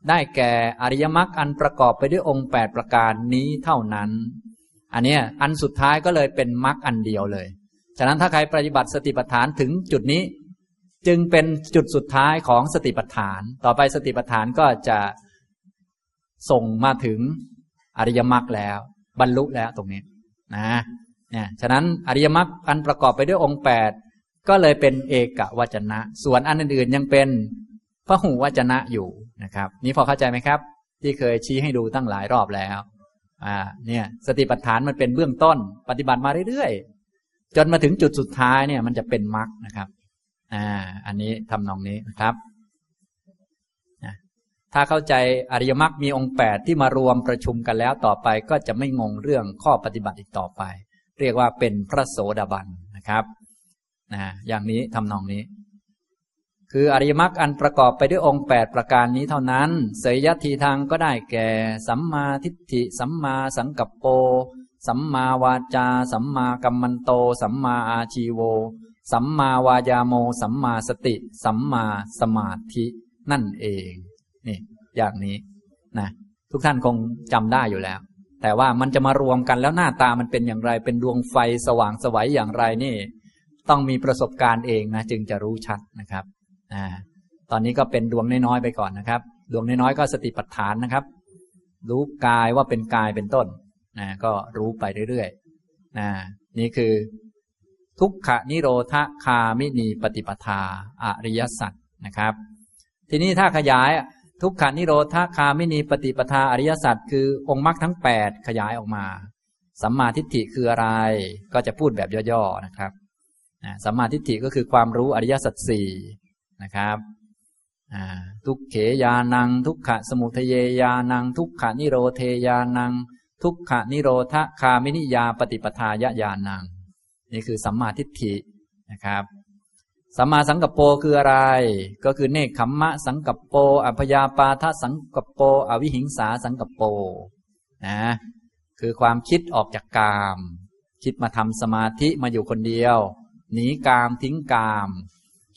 ได้แก่อริยมรรคอันประกอบไปด้วยองค์แปดประการนี้เท่านั้น อันนี้อันสุดท้ายก็เลยเป็นมรรคอันเดียวเลย ฉะนั้นถ้าใครปฏิบัติสติปัฏฐานถึงจุดนี้ จึงเป็นจุดสุดท้ายของสติปัฏฐาน ต่อไปสติปัฏฐานก็จะส่งมาถึงอริยมรรคแล้ว บรรลุแล้วตรงนี้นะเนี่ยฉะนั้นอริยมรรคอันประกอบไปด้วยองค์แปดก็เลยเป็นเอกวจนะ ส่วนอันอื่นๆยังเป็นพระหูวจนะอยู่นะครับ นี่พอเข้าใจไหมครับ ที่เคยชี้ให้ดูตั้งหลายรอบแล้ว อ่าเนี่ยสติปัฏฐานมันเป็นเบื้องต้น ปฏิบัติมาเรื่อยๆ จนมาถึงจุดสุดท้ายเนี่ย มันจะเป็นมรรคนะครับอ่าอันนี้ทำนองนี้นะครับถ้าเข้าใจอริยมรรคมีองค์แปดที่มารวมประชุมกันแล้วต่อไปก็จะไม่งงเรื่องข้อปฏิบัติอีกต่อไป เรียกว่าเป็นพระโสดาบันนะครับนะอย่างนี้ทำนองนี้ คืออริยมรรคอันประกอบไปด้วยองค์แปดประการนี้เท่านั้น เสยยทีทางก็ได้แก่ สัมมาทิฏฐิ สัมมาสังกัปโป สัมมาวาจา สัมมากัมมันโต สัมมาอาชีโว สัมมาวายาโม สัมมาสติ สัมมาสมาธิ นั่นเองนี่อย่างนี้นะทุกท่านคงจำได้อยู่แล้ว แต่ว่ามันจะมารวมกันแล้วหน้าตามันเป็นอย่างไร เป็นดวงไฟสว่างสวัยอย่างไรนี่ ต้องมีประสบการณ์เองนะจึงจะรู้ชัดนะครับ อ่าตอนนี้ก็เป็นดวงน้อยๆไปก่อนนะครับ ดวงน้อยๆก็สติปัฏฐานนะครับ รู้กายว่าเป็นกายเป็นต้นนะก็รู้ไปเรื่อยๆนะนี่คือ ทุกขนิโรธคามินีปฏิปทาอริยสัจนะครับ ทีนี้ถ้าขยายทุกขานิโรธคาไม่มีปฏิปทาอริยสัจคือองค์มรรคทั้งแปดขยายออกมา สัมมาทิฏฐิคืออะไร ก็จะพูดแบบย่อๆนะครับสัมมาทิฏฐิก็คือความรู้อริยสัจสี่ นะครับทุกเขยานัง ทุกขะสมุทเยยานัง ทุกขานิโรเทยานัง ทุกขานิโรธคามินิยาปฏิปทายญานัง นี่คือสัมมาทิฏฐินะครับสัมมาสังกัปโปคืออะไร ก็คือเนคขมมะสังกัปโปอภยาปาทสังกัปโป อวิหิงสาสังกัปโปนะคือความคิดออกจากกาม คิดมาทำสมาธิมาอยู่คนเดียว หนีกามทิ้งกาม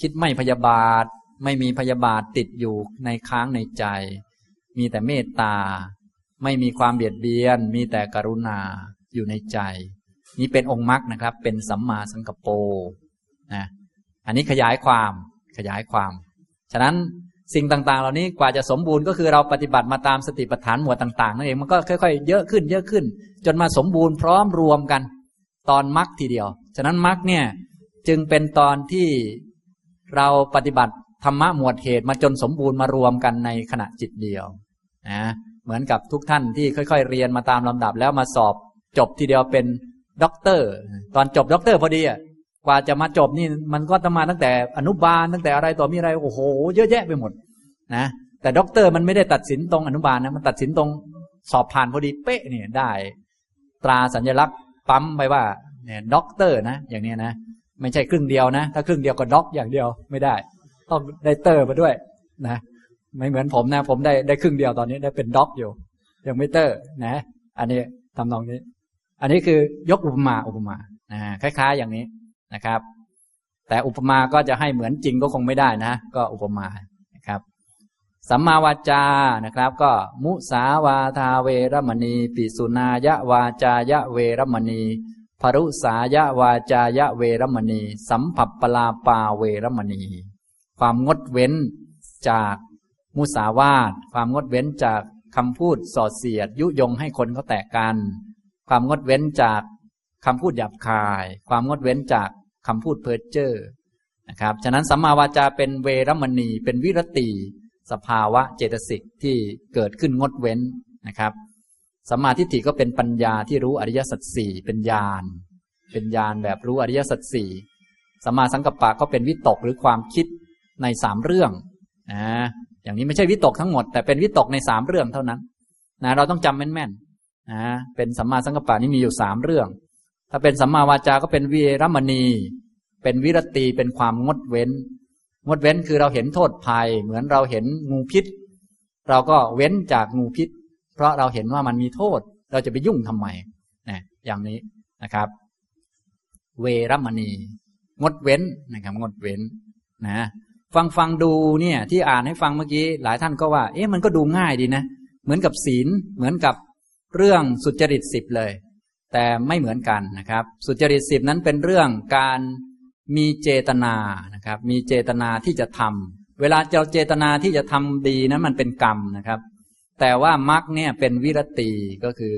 คิดไม่พยาบาท ไม่มีพยาบาทติดอยู่ในค้างในใจ มีแต่เมตตา ไม่มีความเบียดเบียน มีแต่กรุณาอยู่ในใจ นี่เป็นองค์มรรคนะครับ เป็นสัมมาสังกปโปนะอันนี้ขยายความขยายความ ฉะนั้นสิ่งต่างๆ เหล่านี้กว่าจะสมบูรณ์ก็คือเราปฏิบัติมาตามสติปัฏฐานหมวดต่างๆนั่นเองมันก็ค่อยๆเยอะขึ้นเยอะขึ้น จนมาสมบูรณ์พร้อมรวมกัน ตอนมรรคทีเดียว ฉะนั้นมรรคเนี่ยจึงเป็นตอนที่ เราปฏิบัติธรรมะหมวดเหตุมาจนสมบูรณ์มารวมกันในขณะจิตเดียวนะเหมือนกับทุกท่านที่ค่อย ๆ เรียนมาตามลำดับแล้วมาสอบจบทีเดียวเป็นด็อกเตอร์ ตอนจบด็อกเตอร์พอดีอะกว่าจะมาจบนี่มันก็ต้องมาตั้งแต่อนุบาลตั้งแต่อะไรต่อมีอะไรโอ้โห เยอะแยะไปหมดนะแต่ด็อกเตอร์มันไม่ได้ตัดสินตรงอนุบาลนะมันตัดสินตรงสอบผ่านพอดีเป๊ะเนี่ยได้ ตราสัญลักษณ์ปั๊มไปว่าเนี่ยด็อกเตอร์นะ อย่างนี้นะ ไม่ใช่ครึ่งเดียวนะ ถ้าครึ่งเดียวก็ด็อกอย่างเดียวไม่ได้ ต้องได้เตอร์มาด้วยนะ ไม่เหมือนผมนะ ผมได้ได้ครึ่งเดียวตอนนี้ได้เป็นด็อกอยู่ ยังไม่เตอร์นะ อันนี้ทำนองนี้ อันนี้คือยกอุปมาอุปมานะคล้ายๆอย่างนี้นะครับ แต่อุปมาก็จะให้เหมือนจริงก็คงไม่ได้นะ ก็อุปมานะครับสัมมาวาจา นะครับ ก็มุสาวาทาเวรมณี ปิสุนายะวาจายะเวรมณี ภรุสายะวาจายะเวรมณี สัมผัสปลาปาเวรมณี ความงดเว้นจากมุสาวาทความงดเว้นจากคำพูดสอดเสียด ยุยงให้คนเขาแตกกัน ความงดเว้นจากคำพูดหยาบคาย ความงดเว้นจากคำพูดเพ้อเจ้อนะครับฉะนั้นสัมมาวาจาเป็นเวรมณี เป็นวิรติ สภาวะเจตสิกที่เกิดขึ้นงดเว้นนะครับ สัมมาทิฏฐิก็เป็นปัญญาที่รู้อริยสัจสี่เป็นญาณเป็นญาณแบบรู้อริยสัจสี่สัมมาสังกัปปะก็เป็นวิตกหรือความคิดในสามเรื่องนะอย่างนี้ไม่ใช่วิตกทั้งหมด แต่เป็นวิตกในสามเรื่องเท่านั้นนะเราต้องจำแม่นๆนะเป็นสัมมาสังกัปปะนี่มีอยู่สามเรื่อง ถ้าเป็นสัมมาวาจาก็เป็นวีรมณี เป็นวิรตีเป็นความงดเว้น งดเว้นคือเราเห็นโทษภัย เหมือนเราเห็นงูพิษ เราก็เว้นจากงูพิษ เพราะเราเห็นว่ามันมีโทษ เราจะไปยุ่งทำไมนะอย่างนี้นะครับ เวรมณี งดเว้นนะครับ งดเว้นนะฟังฟังดูเนี่ย ที่อ่านให้ฟังเมื่อกี้หลายท่านก็ว่า เอ๊ะมันก็ดูง่ายดีนะ เหมือนกับศีลเหมือนกับเรื่องสุจริตสิบเลย แต่ไม่เหมือนกันนะครับ สุจริตสิบนั้นเป็นเรื่องการมีเจตนานะครับ มีเจตนาที่จะทำเวลาเราเจตนาที่จะทำดีนั้นมันเป็นกรรมนะครับ แต่ว่ามรรคเนี่ยเป็นวิรตีก็คือ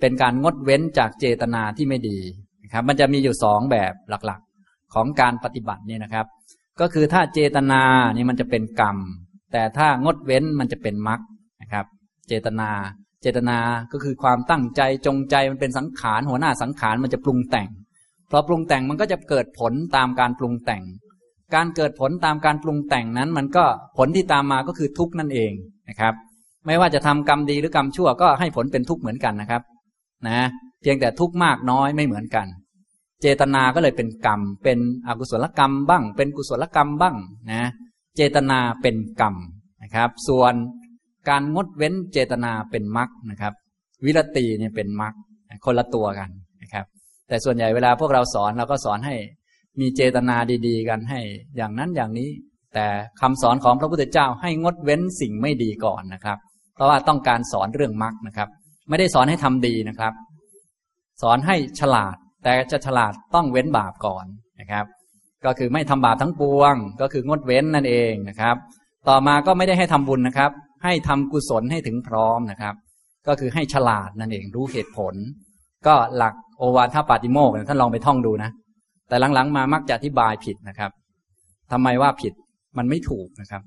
เป็นการงดเว้นจากเจตนาที่ไม่ดีนะครับมันจะมีอยู่สองแบบหลักๆ ของการปฏิบัตินี่นะครับ ก็คือถ้าเจตนานี่มันจะเป็นกรรม แต่ถ้างดเว้นมันจะเป็นมรรคนะครับ เจตนา เจตนาก็คือความตั้งใจจงใจมันเป็นสังขารหัวหน้าสังขารมันจะปรุงแต่งพอปรุงแต่งมันก็จะเกิดผลตามการปรุงแต่ง การเกิดผลตามการปรุงแต่งนั้น มันก็ผลที่ตามมาก็คือทุกข์นั่นเองนะครับ ไม่ว่าจะทำกรรมดีหรือกรรมชั่วก็ให้ผลเป็นทุกข์เหมือนกันนะครับ นะเพียงแต่ทุกข์มากน้อยไม่เหมือนกัน เจตนาก็เลยเป็นกรรม เป็นอกุศลกรรมบ้าง เป็นกุศลกรรมบ้างนะเจตนาเป็นกรรมนะครับ ส่วนการงดเว้นเจตนาเป็นมรรคนะครับ วิรตีเนี่ยเป็นมรรคคนละตัวกันนะครับ แต่ส่วนใหญ่เวลาพวกเราสอนเราก็สอนให้มีเจตนาดีๆ กันให้อย่างนั้นอย่างนี้ แต่คำสอนของพระพุทธเจ้าให้งดเว้นสิ่งไม่ดีก่อนนะครับ เพราะว่าต้องการสอนเรื่องมรรคนะครับ ไม่ได้สอนให้ทำดีนะครับ สอนให้ฉลาด แต่จะฉลาดต้องเว้นบาปก่อนนะครับ ก็คือไม่ทำบาปทั้งปวง ก็คืองดเว้นนั่นเองนะครับ ต่อมาก็ไม่ได้ให้ทำบุญนะครับ ให้ทำกุศลให้ถึงพร้อมนะครับ ก็คือให้ฉลาดนั่นเองรู้เหตุผล ก็หลักโอวาทปาติโมกท่านลองไปท่องดูนะ แต่หลังๆ มามักจะอธิบายผิดนะครับทำไมว่าผิดมันไม่ถูกนะครับ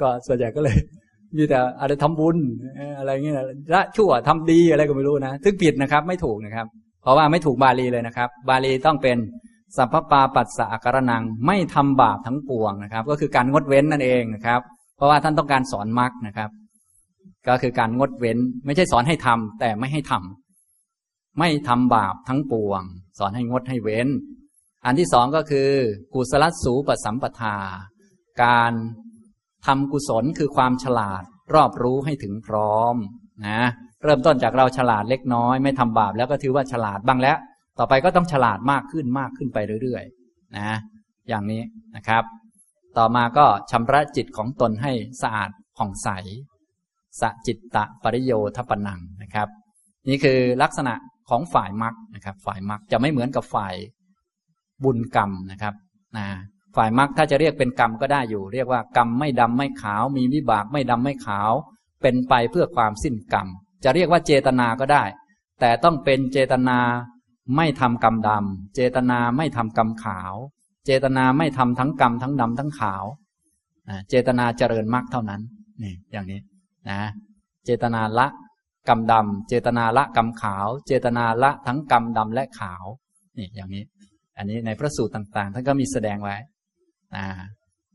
ก็ส่วนใหญ่ก็เลย มีแต่อะไรทำบุญอะไรเงี้ยละชั่วทำดีอะไรก็ไม่รู้นะซึ่งผิดนะครับ ไม่ถูกนะครับ เพราะว่าไม่ถูกบาลีเลยนะครับ บาลีต้องเป็นสัพพปาปัสสะการนังไม่ทำบาปทั้งปวงนะครับ ก็คือการงดเว้นนั่นเองนะครับ เพราะว่าท่านต้องการสอนมรรคนะครับ ก็คือการงดเว้น ไม่ใช่สอนให้ทำแต่ไม่ให้ทำไม่ทำบาปทั้งปวง สอนให้งดให้เว้น อันที่สองก็คือ กุศลสูปสัมปทา การ ทำกุศลคือความฉลาดรอบรู้ให้ถึงพร้อมนะเริ่มต้นจากเราฉลาดเล็กน้อย ไม่ทำบาปแล้วก็ถือว่าฉลาดบ้างแล้ว ต่อไปก็ต้องฉลาดมากขึ้นมากขึ้นไปเรื่อยๆนะอย่างนี้นะครับ ต่อมาก็ชำระจิตของตนให้สะอาดผ่องใสสจิตตะปริโยทปนังนะครับ นี่คือลักษณะของฝ่ายมรรคนะครับ ฝ่ายมรรคจะไม่เหมือนกับฝ่ายบุญกรรมนะครับนะ ฝ่ายมรรคถ้าจะเรียกเป็นกรรมก็ได้อยู่ เรียกว่ากรรมไม่ดำไม่ขาว มีวิบากไม่ดำไม่ขาว เป็นไปเพื่อความสิ้นกรรม จะเรียกว่าเจตนาก็ได้ แต่ต้องเป็นเจตนาไม่ทำกรรมดำเจตนาไม่ทำกรรมขาว เจตนาไม่ทำทั้งกรรมทั้งดำทั้งขาวเจตนาเจริญมรรคเท่านั้นนี่อย่างนี้นะเจตนาละกรรมดำเจตนาละกรรมขาว เจตนาละทั้งกรรมดำและขาวนี่อย่างนี้ อันนี้ในพระสูตรต่าง ๆ ท่านก็มีแสดงไว้ นะ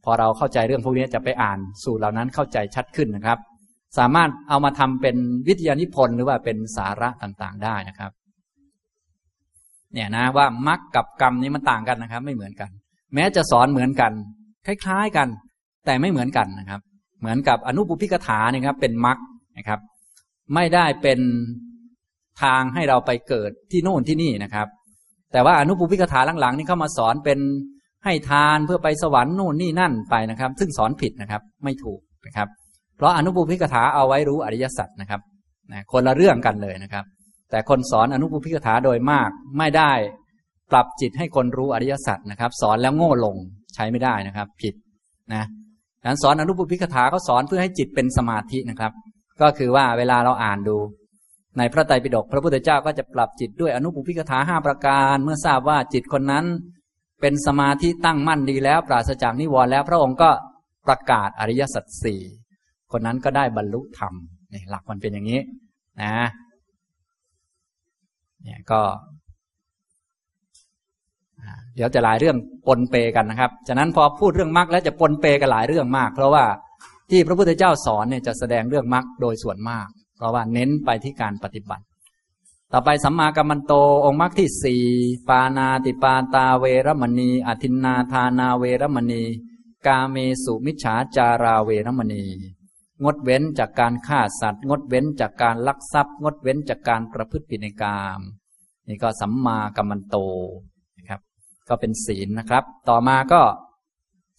พอเราเข้าใจเรื่องพวกนี้จะไปอ่านสูตรเหล่านั้นเข้าใจชัดขึ้นนะครับ สามารถเอามาทำเป็นวิทยานิพนธ์หรือว่าเป็นสาระต่างๆ ได้นะครับ เนี่ยนะว่ามรรคกับกรรมนี้มันต่างกันนะครับ ไม่เหมือนกัน แม้จะสอนเหมือนกัน คล้ายๆกัน แต่ไม่เหมือนกันนะครับ เหมือนกับอนุปุพิกถาเนี่ยครับ เป็นมรรคนะครับ ไม่ได้เป็นทางให้เราไปเกิดที่โน่นที่นี่นะครับ แต่ว่าอนุปุพิกถาหลังๆนี่เข้ามาสอนเป็น ให้ทานเพื่อไปสวรรค์โน่นนี่นั่นไปนะครับ ซึ่งสอนผิดนะครับ ไม่ถูกนะครับ เพราะอนุปุพิกถาเอาไว้รู้อริยสัจนะครับนะคนละเรื่องกันเลยนะครับ แต่คนสอนอนุปุพิกถาโดยมากไม่ได้ปรับจิตให้คนรู้อริยสัจนะครับ สอนแล้วโง่ลงใช้ไม่ได้นะครับ ผิดนะนั้นสอนอนุปุพิกถาเขาสอนเพื่อให้จิตเป็นสมาธินะครับ ก็คือว่าเวลาเราอ่านดู ในพระไตรปิฎกพระพุทธเจ้าก็จะปรับจิตด้วยอนุปุพิกถาห้าประการ เมื่อทราบว่าจิตคนนั้น เป็นสมาธิตั้งมั่นดีแล้ว ปราศจากนิวรณ์แล้วพระองค์ก็ประกาศอริยสัจสี่คนนั้นก็ได้บรรลุธรรมนี่หลักมันเป็นอย่างนี้ นะเนี่ยก็ เดี๋ยวจะหลายเรื่องปนเปกันนะครับ ฉะนั้นพอพูดเรื่องมรรคแล้วจะปนเปกันหลายเรื่องมาก เพราะว่าที่พระพุทธเจ้าสอนเนี่ยจะแสดงเรื่องมรรคโดยส่วนมาก เพราะว่าเน้นไปที่การปฏิบัติ ต่อไปสัมมากัมมันโตองค์มรรคที่สี่ปานาติปาตาเวรมณี อธินนาทานาเวรมณี กาเมสุมิจฉาจาราเวรมณี งดเว้นจากการฆ่าสัตว์ งดเว้นจากการลักทรัพย์ งดเว้นจากการประพฤติผิดในกามนี่ก็สัมมากัมมันโตนะครับ ก็เป็นศีลนะครับ ต่อมาก็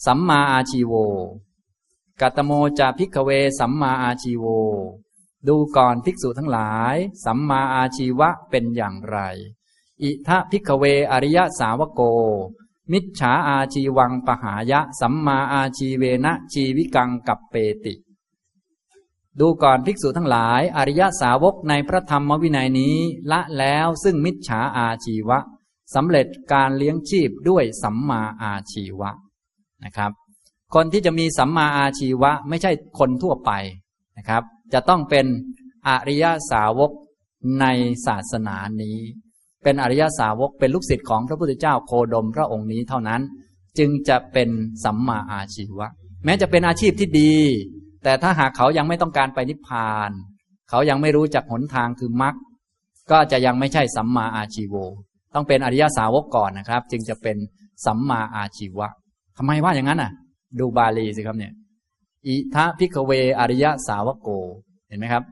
สัมมาอาชีโวกะตะโมจะ ภิกขะเว สัมมาอาชีโว ดูก่อนภิกษุทั้งหลาย สัมมาอาชีวะเป็นอย่างไร อิธะ ภิกขะเว อะริยะสาวะโก มิจฉาอาชีวัง ปะหายะ สัมมาอาชีเวนะชีวิกังกัปเปติ ดูก่อนภิกษุทั้งหลาย อริยสาวกในพระธรรมวินัยนี้ละแล้วซึ่งมิจฉาอาชีวะสำเร็จการเลี้ยงชีพด้วยสัมมาอาชีวะนะครับ คนที่จะมีสัมมาอาชีวะไม่ใช่คนทั่วไปนะครับ จะต้องเป็นอริยสาวกในศาสนานี้ เป็นอริยสาวกเป็นลูกศิษย์ของพระพุทธเจ้าโคดมพระองค์นี้เท่านั้น จึงจะเป็นสัมมาอาชีวะ แม้จะเป็นอาชีพที่ดี แต่ถ้าหากเขายังไม่ต้องการไปนิพพาน เขายังไม่รู้จักหนทางคือมรรคก็จะยังไม่ใช่สัมมาอาชีโว ต้องเป็นอริยสาวกก่อนนะครับ จึงจะเป็นสัมมาอาชีวะทำไมว่าอย่างนั้นอะ ดูบาลีสิครับเนี่ย อิธะ ภิกขะเว อะริยะสาวะโก เห็นไหมครับ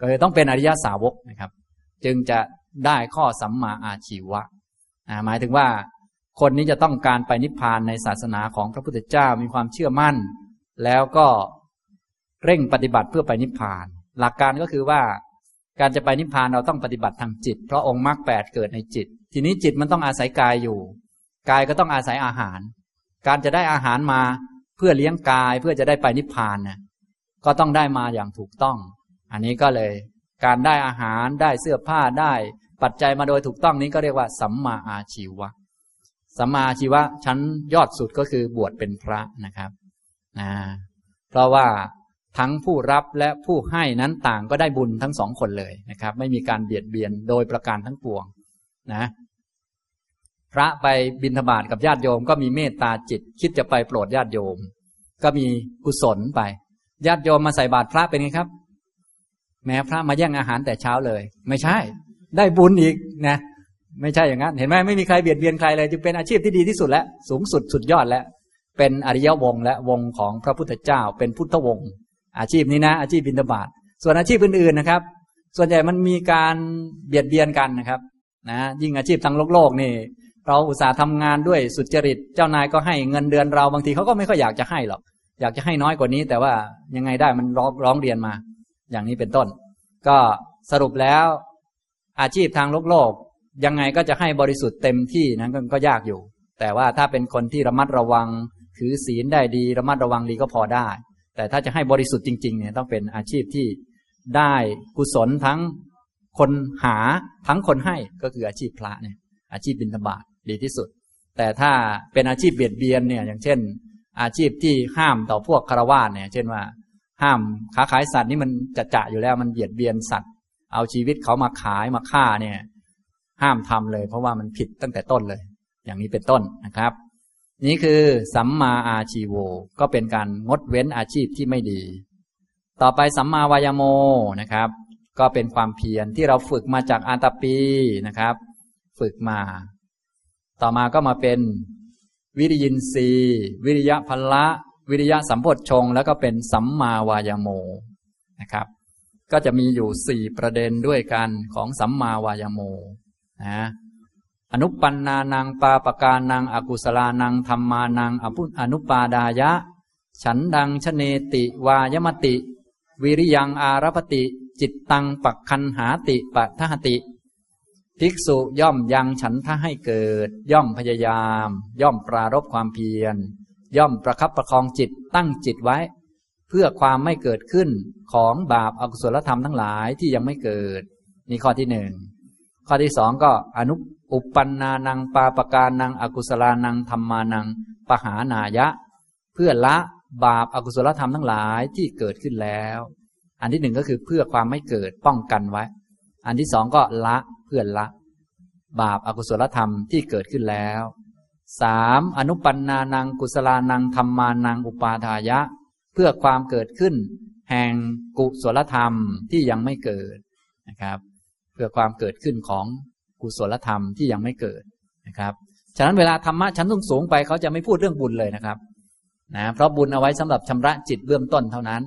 ก็เลยต้องเป็นอริยสาวกนะครับ จึงจะได้ข้อสัมมาอาชีวะหมายถึงว่า คนนี้จะต้องการไปนิพพานในศาสนาของพระพุทธเจ้ามีความเชื่อมั่น แล้วก็เร่งปฏิบัติเพื่อไปนิพพาน หลักการก็คือว่า การจะไปนิพพานเราต้องปฏิบัติทางจิต เพราะองค์มรรคแปดเกิดในจิต ทีนี้จิตมันต้องอาศัยกายอยู่ กายก็ต้องอาศัยอาหาร การจะได้อาหารมา เพื่อเลี้ยงกายเพื่อจะได้ไปนิพพานนะก็ต้องได้มาอย่างถูกต้อง อันนี้ก็เลย การได้อาหารได้เสื้อผ้าได้ ปัจจัยมาโดยถูกต้องนี้ก็เรียกว่า สัมมาอาชีวะ สัมมาอาชีวะชั้นยอดสุดก็คือบวชเป็นพระนะครับนะเพราะว่าทั้งผู้รับและผู้ให้นั้นต่างก็ได้บุญทั้งสองคนเลยนะครับ ไม่มีการเบียดเบียนโดยประการทั้งปวงนะ พระไปบิณฑบาตกับญาติโยม ก็มีเมตตาจิต คิดจะไปโปรดญาติโยม ก็มีกุศลไป ญาติโยมมาใส่บาตรพระเป็นไงครับ แม้พระมาแย่งอาหารแต่เช้าเลย ไม่ใช่ ได้บุญอีกนะไม่ใช่อย่างนั้น เห็นไหมไม่มีใครเบียดเบียนใครเลยจึงเป็นอาชีพที่ดีที่สุดและสูงสุดสุดยอดแล้วเป็นอริยวงและวงของพระพุทธเจ้า เป็นพุทธวงศ์อาชีพนี้นะ อาชีพบิณฑบาตส่วนอาชีพอื่นๆนะครับ ส่วนใหญ่มันมีการเบียดเบียนกันนะครับ นะ ยิ่งอาชีพทางโลกโลกนี่ เราอุตส่าห์ทำงานด้วยสุจริต เจ้านายก็ให้เงินเดือนเราบางทีเขาก็ไม่ค่อยอยากจะให้หรอก อยากจะให้น้อยกว่านี้ แต่ว่ายังไงได้มันร้องร้องเรียนมา อย่างนี้เป็นต้น ก็สรุปแล้ว อาชีพทางโลกโลกยังไงก็จะให้บริสุทธิ์เต็มที่นั้นก็ยากอยู่ แต่ว่าถ้าเป็นคนที่ระมัดระวัง ถือศีลได้ดี ระมัดระวังดีก็พอได้ แต่ถ้าจะให้บริสุทธิ์จริงๆเนี่ยต้องเป็นอาชีพที่ได้กุศลทั้งคนหาทั้งคนให้ก็คืออาชีพพระเนี่ยอาชีพบิณฑบาต ดีที่สุด แต่ถ้าเป็นอาชีพเบียดเบียนเนี่ยอย่างเช่น อาชีพที่ห้ามต่อพวกคารวะเนี่ย เช่นว่า ห้ามค้าขายสัตว์นี่มันจะจะอยู่แล้วมันเบียดเบียนสัตว์ เอาชีวิตเขามาขายมาฆ่าเนี่ย ห้ามทำเลย เพราะว่ามันผิดตั้งแต่ต้นเลย อย่างนี้เป็นต้นนะครับ นี่คือสัมมาอาชีโวก็เป็นการงดเว้นอาชีพที่ไม่ดี ต่อไปสัมมาวายโมนะครับก็เป็นความเพียรที่เราฝึกมาจากอาตปีนะครับ ฝึกมา ต่อมาก็มาเป็นวิริยินทรีย์วิริยะพละ วิริยะสัมพทชงแล้วก็เป็นสัมมาวายโมนะครับ ก็จะมีอยู่สี่ประเด็นด้วยกันของสัมมาวายโมนะอนุปันนานังปาปการนังอกุศลานังธรรมานังอภุอนุปาดายะ ฉันดังชเนติวายมติ วิริยังอารพติ จิตตังปักคันหาติปัทหติ ภิกษุย่อมยังฉันทะให้เกิด ย่อมพยายาม ย่อมปรารบความเพียร ย่อมประคับประคองจิตตั้งจิตไว้ เพื่อความไม่เกิดขึ้นของบาปอากุศลธรรมทั้งหลายที่ยังไม่เกิด นี่ข้อที่หนึ่งข้อที่สองก็อนุอุปันนานังปาปการนังอกุศลานังธรรมานังปหานายะ เพื่อละบาปอากุศลธรรมทั้งหลายที่เกิดขึ้นแล้ว อันที่หนึ่งก็คือเพื่อความไม่เกิดป้องกันไว้ อันที่สองก็ละ เพื่อละ บาปอากุศลธรรมที่เกิดขึ้นแล้วสามอนุปันนานังกุศลานังธรรมานังอุปาทายะ เพื่อความเกิดขึ้น แห่งกุศลธรรมที่ยังไม่เกิดนะครับ เพื่อความเกิดขึ้นของกุศลธรรมที่ยังไม่เกิดนะครับฉะนั้นเวลาธรรมะชั้นสูงไปเขาจะไม่พูดเรื่องบุญเลยนะครับนะเพราะบุญเอาไว้สำหรับชำระจิตเบื้องต้นเท่านั้น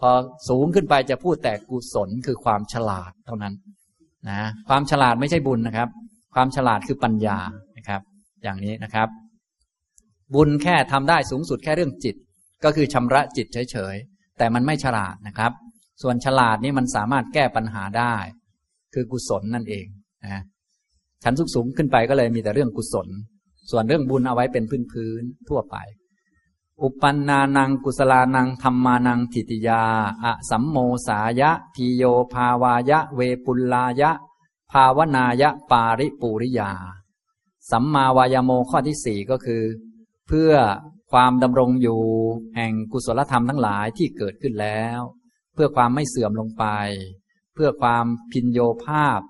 พอสูงขึ้นไปจะพูดแต่กุศลคือความฉลาดเท่านั้น นะความฉลาดไม่ใช่บุญนะครับ ความฉลาดคือปัญญานะครับ อย่างนี้นะครับ บุญแค่ทำได้สูงสุดแค่เรื่องจิต ก็คือชำระจิตเฉยๆแต่มันไม่ฉลาดนะครับ ส่วนฉลาดนี่มันสามารถแก้ปัญหาได้ คือกุศลนั่นเองนะชั้นสูงขึ้นไปก็เลยมีแต่เรื่องกุศล ส่วนเรื่องบุญเอาไว้เป็นพื้นๆทั่วไป อุปันนานังกุศลานังธรรมานังทิติยา อะสัมโมสายะทีโยภาวายะ เวปุลลายะ ภาวนายะปาริปุริยา สัมมาวายโมข้อที่สี่ก็คือ เพื่อความดำรงอยู่แห่งกุศลธรรมทั้งหลายที่เกิดขึ้นแล้ว เพื่อความไม่เสื่อมลงไป เพื่อความพินโยภาพ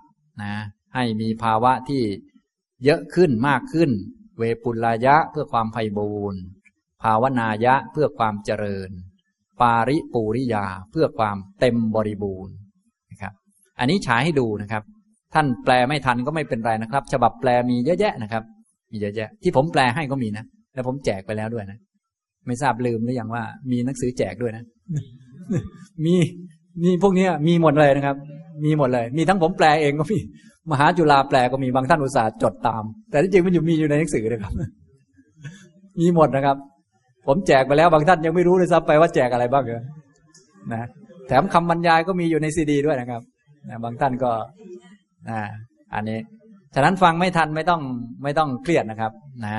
นะให้มีภาวะที่เยอะขึ้นมากขึ้น เวปุลายะเพื่อความไพ่บูรณ์ ภาวนายะเพื่อความเจริญ ปาริปูริยาเพื่อความเต็มบริบูรณ์นะครับ อันนี้ฉายให้ดูนะครับ ท่านแปลไม่ทันก็ไม่เป็นไรนะครับ ฉบับแปลมีเยอะแยะนะครับ มีเยอะแยะ ที่ผมแปลให้ก็มีนะ แล้วผมแจกไปแล้วด้วยนะ ไม่ทราบลืมหรือยังว่า มีหนังสือแจกด้วยนะ มีมีพวกนี้มีหมดเลยนะครับ มีหมดเลย มีทั้งผมแปลเองก็มี มหาจุฬาแปลก็มีบางท่านอุตส่าห์จดตาม แต่ที่จริงมันอยู่มีอยู่ในหนังสือนะครับ มีหมดนะครับ ผมแจกไปแล้วบางท่านยังไม่รู้เลยซ้ำไปว่าแจกอะไรบ้างเลยนะแถมคำบรรยายก็มีอยู่ในซีดีด้วยนะครับนะบางท่านก็นะอันนี้ ฉะนั้นฟังไม่ทันไม่ต้องไม่ต้องเครียดนะครับนะ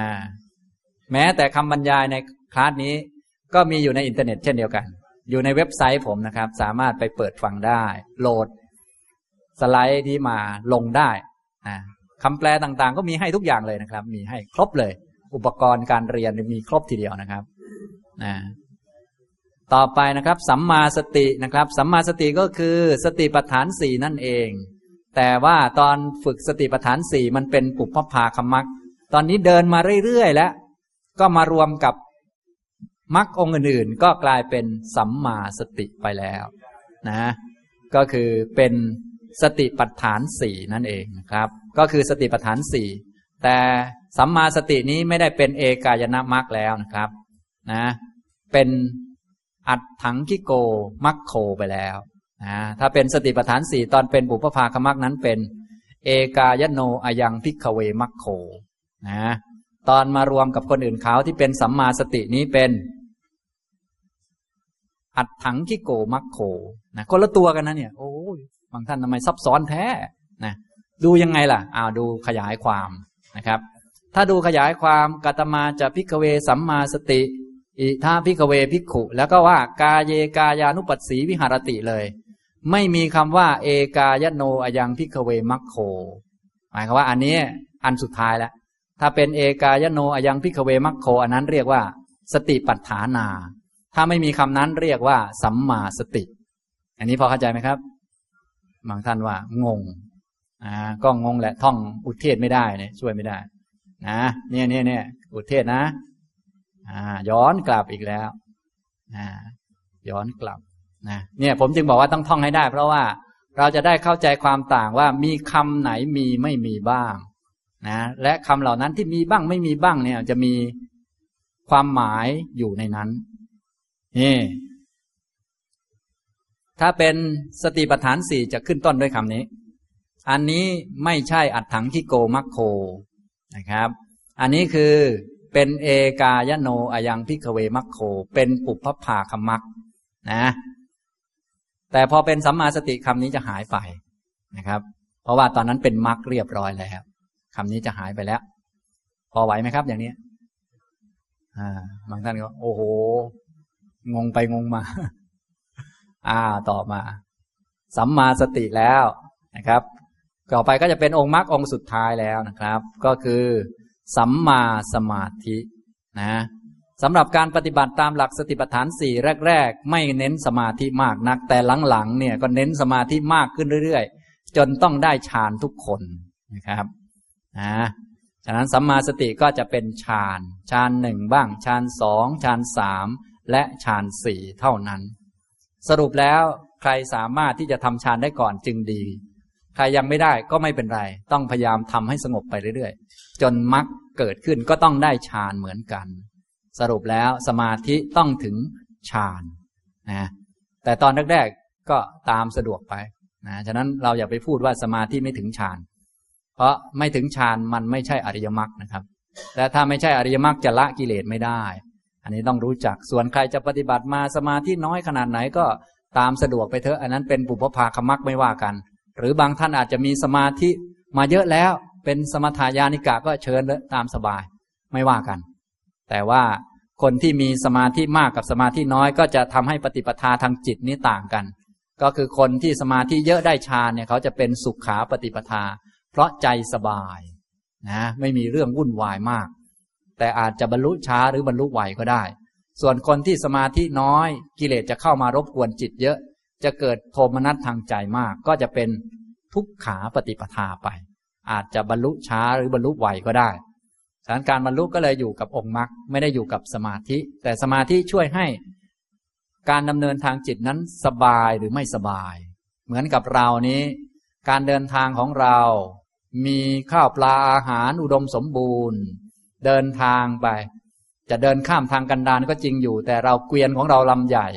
แม้แต่คำบรรยายในคลาสนี้ ก็มีอยู่ในอินเทอร์เน็ตเช่นเดียวกัน อยู่ในเว็บไซต์ผมนะครับ สามารถไปเปิดฟังได้ โหลด สไลด์ที่มาลงได้นะคำแปลต่างๆ ก็มีให้ทุกอย่างเลยนะครับ มีให้ครบเลย อุปกรณ์การเรียนมีครบทีเดียวนะครับ นะต่อไปนะครับ สัมมาสตินะครับ สัมมาสติก็คือสติปัฏฐานสี่นั่นเอง แต่ว่าตอนฝึกสติปัฏฐานสี่มันเป็นปุพพภาคมักตอนนี้เดินมาเรื่อยๆแล้ว ก็มารวมกับมรรคองค์อื่นๆ ก็กลายเป็นสัมมาสติไปแล้วนะ ก็คือเป็นสติปัฏฐานสี่นั่นเองนะครับ ก็คือสติปัฏฐานสี่แต่สัมมาสตินี้ไม่ได้เป็นเอกายนามรรคแล้วนะครับ นะ เป็นอัดถังคิโกมัคโคไปแล้วนะถ้าเป็นสติปัฏฐานสี่ตอนเป็นบุพภาคมักนั้นเป็น เอกายโนอายังพิกเวมัคโคนะตอนมารวมกับคนอื่นเขาที่เป็นสัมมาสตินี้เป็น อัดถังคิโกมัคโคนะคนละตัวกันนะเนี่ยโอ้ยบางท่านทำไมซับซ้อนแท้นะดูยังไงล่ะอ้าวดูขยายความนะครับ ถ้าดูขยายความกาตมาจะพิกเวสัมมาสติ อิธะ ภิกขเว ภิกขุ แล้วก็ว่ากาเยกายานุปัสสีวิหะระติเลย ไม่มีคำว่า เอกายโนอยัง ภิกขเวมัคโคหมายความว่า อันนี้อันสุดท้ายแล้วถ้าเป็นเอกายโนอยัง ภิกขเวมัคโค อันนั้นเรียกว่า สติปัฏฐานา ถ้าไม่มีคำนั้นเรียกว่า สัมมาสติ อันนี้พอเข้าใจไหมครับบางท่านว่างงอ่าก็งงแหละท่องอุเทศไม่ได้เนี่ยช่วยไม่ได้ นะเนี่ยเนี่ยเนี่ยอุเทศนะ ย้อนกลับอีกแล้วย้อนกลับนะเนี่ยผมจึงบอกว่าต้องท่องให้ได้ เพราะว่าเราจะได้เข้าใจความต่างว่ามีคำไหนมีไม่มีบ้างนะและคำเหล่านั้นที่มีบ้างไม่มีบ้างเนี่ยจะมีความหมายอยู่ในนั้นนี่ถ้าเป็นสติปัฏฐานสี่จะขึ้นต้นด้วยคำนี้ อันนี้ไม่ใช่อัดถังที่โกมัคโคนะครับ อันนี้คือ เป็นเอกายโนอายังพิกเวมัคโค เป็นปุพพาคมักนะ แต่พอเป็นสัมมาสติคำนี้จะหายไปนะครับ เพราะว่าตอนนั้นเป็นมักเรียบร้อยแล้วคำนี้จะหายไปแล้ว พอไหวไหมครับ อย่างนี้อ่าบางท่านก็ โอ้โห งงไปงงมา อ่า ต่อมา สัมมาสติแล้วนะครับ ต่อไปก็จะเป็นองค์มรรคองค์สุดท้ายแล้วนะครับ ก็คือ สัมมาสมาธินะสำหรับการปฏิบัติตามหลักสติปัฏฐานสี่แรก ๆ ไม่เน้นสมาธิมากนัก แต่หลังๆเนี่ยก็เน้นสมาธิมากขึ้นเรื่อยๆ จนต้องได้ฌานทุกคนนะครับนะฉะนั้นสัมมาสติก็จะเป็นฌานฌานหนึ่งบ้างฌานสองฌานสามและฌานสี่เท่านั้น สรุปแล้วใครสามารถที่จะทำฌานได้ก่อนจึงดี ใครยังไม่ได้ก็ไม่เป็นไร ต้องพยายามทำให้สงบไปเรื่อยๆ จนมรรคเกิดขึ้นก็ต้องได้ฌานเหมือนกัน สรุปแล้วสมาธิต้องถึงฌานนะแต่ตอนแรกๆก็ตามสะดวกไปนะฉะนั้นเราอย่าไปพูดว่าสมาธิไม่ถึงฌาน เพราะไม่ถึงฌานมันไม่ใช่อริยมรรคนะครับ และถ้าไม่ใช่อริยมรรคจะละกิเลสไม่ได้ อันนี้ต้องรู้จักส่วนใครจะปฏิบัติมาสมาธิน้อยขนาดไหนก็ตามสะดวกไปเถอะ อันนั้นเป็นปุพพาคมรรคไม่ว่ากัน หรือบางท่านอาจจะมีสมาธิมาเยอะแล้ว เป็นสมถายานิกะก็เชิญเลยตามสบายไม่ว่ากัน แต่ว่าคนที่มีสมาธิมากกับสมาธิน้อย ก็จะทำให้ปฏิปทาทางจิตนี้ต่างกัน ก็คือคนที่สมาธิเยอะได้ฌานเนี่ยเขาจะเป็นสุขขาปฏิปทา เพราะใจสบายนะไม่มีเรื่องวุ่นวายมาก แต่อาจจะบรรลุช้าหรือบรรลุไวก็ได้ ส่วนคนที่สมาธิน้อย กิเลสจะเข้ามารบกวนจิตเยอะ จะเกิดโทมนัสทางใจมาก ก็จะเป็นทุกขาปฏิปทาไป อาจจะบรรลุช้าหรือบรรลุไวก็ได้สถารการบรรลุก็เลยอยู่กับองค์มรรคไม่ได้อยู่กับสมาธิ แต่สมาธิช่วยให้ การดำเนินทางจิตนั้นสบายหรือไม่สบาย เหมือนกับเรานี้ การเดินทางของเรา มีข้าวปลาอาหารอุดมสมบูรณ์ เดินทางไป จะเดินข้ามทางกันดารก็จริงอยู่ แต่เราเกวียนของเราลำใหญ่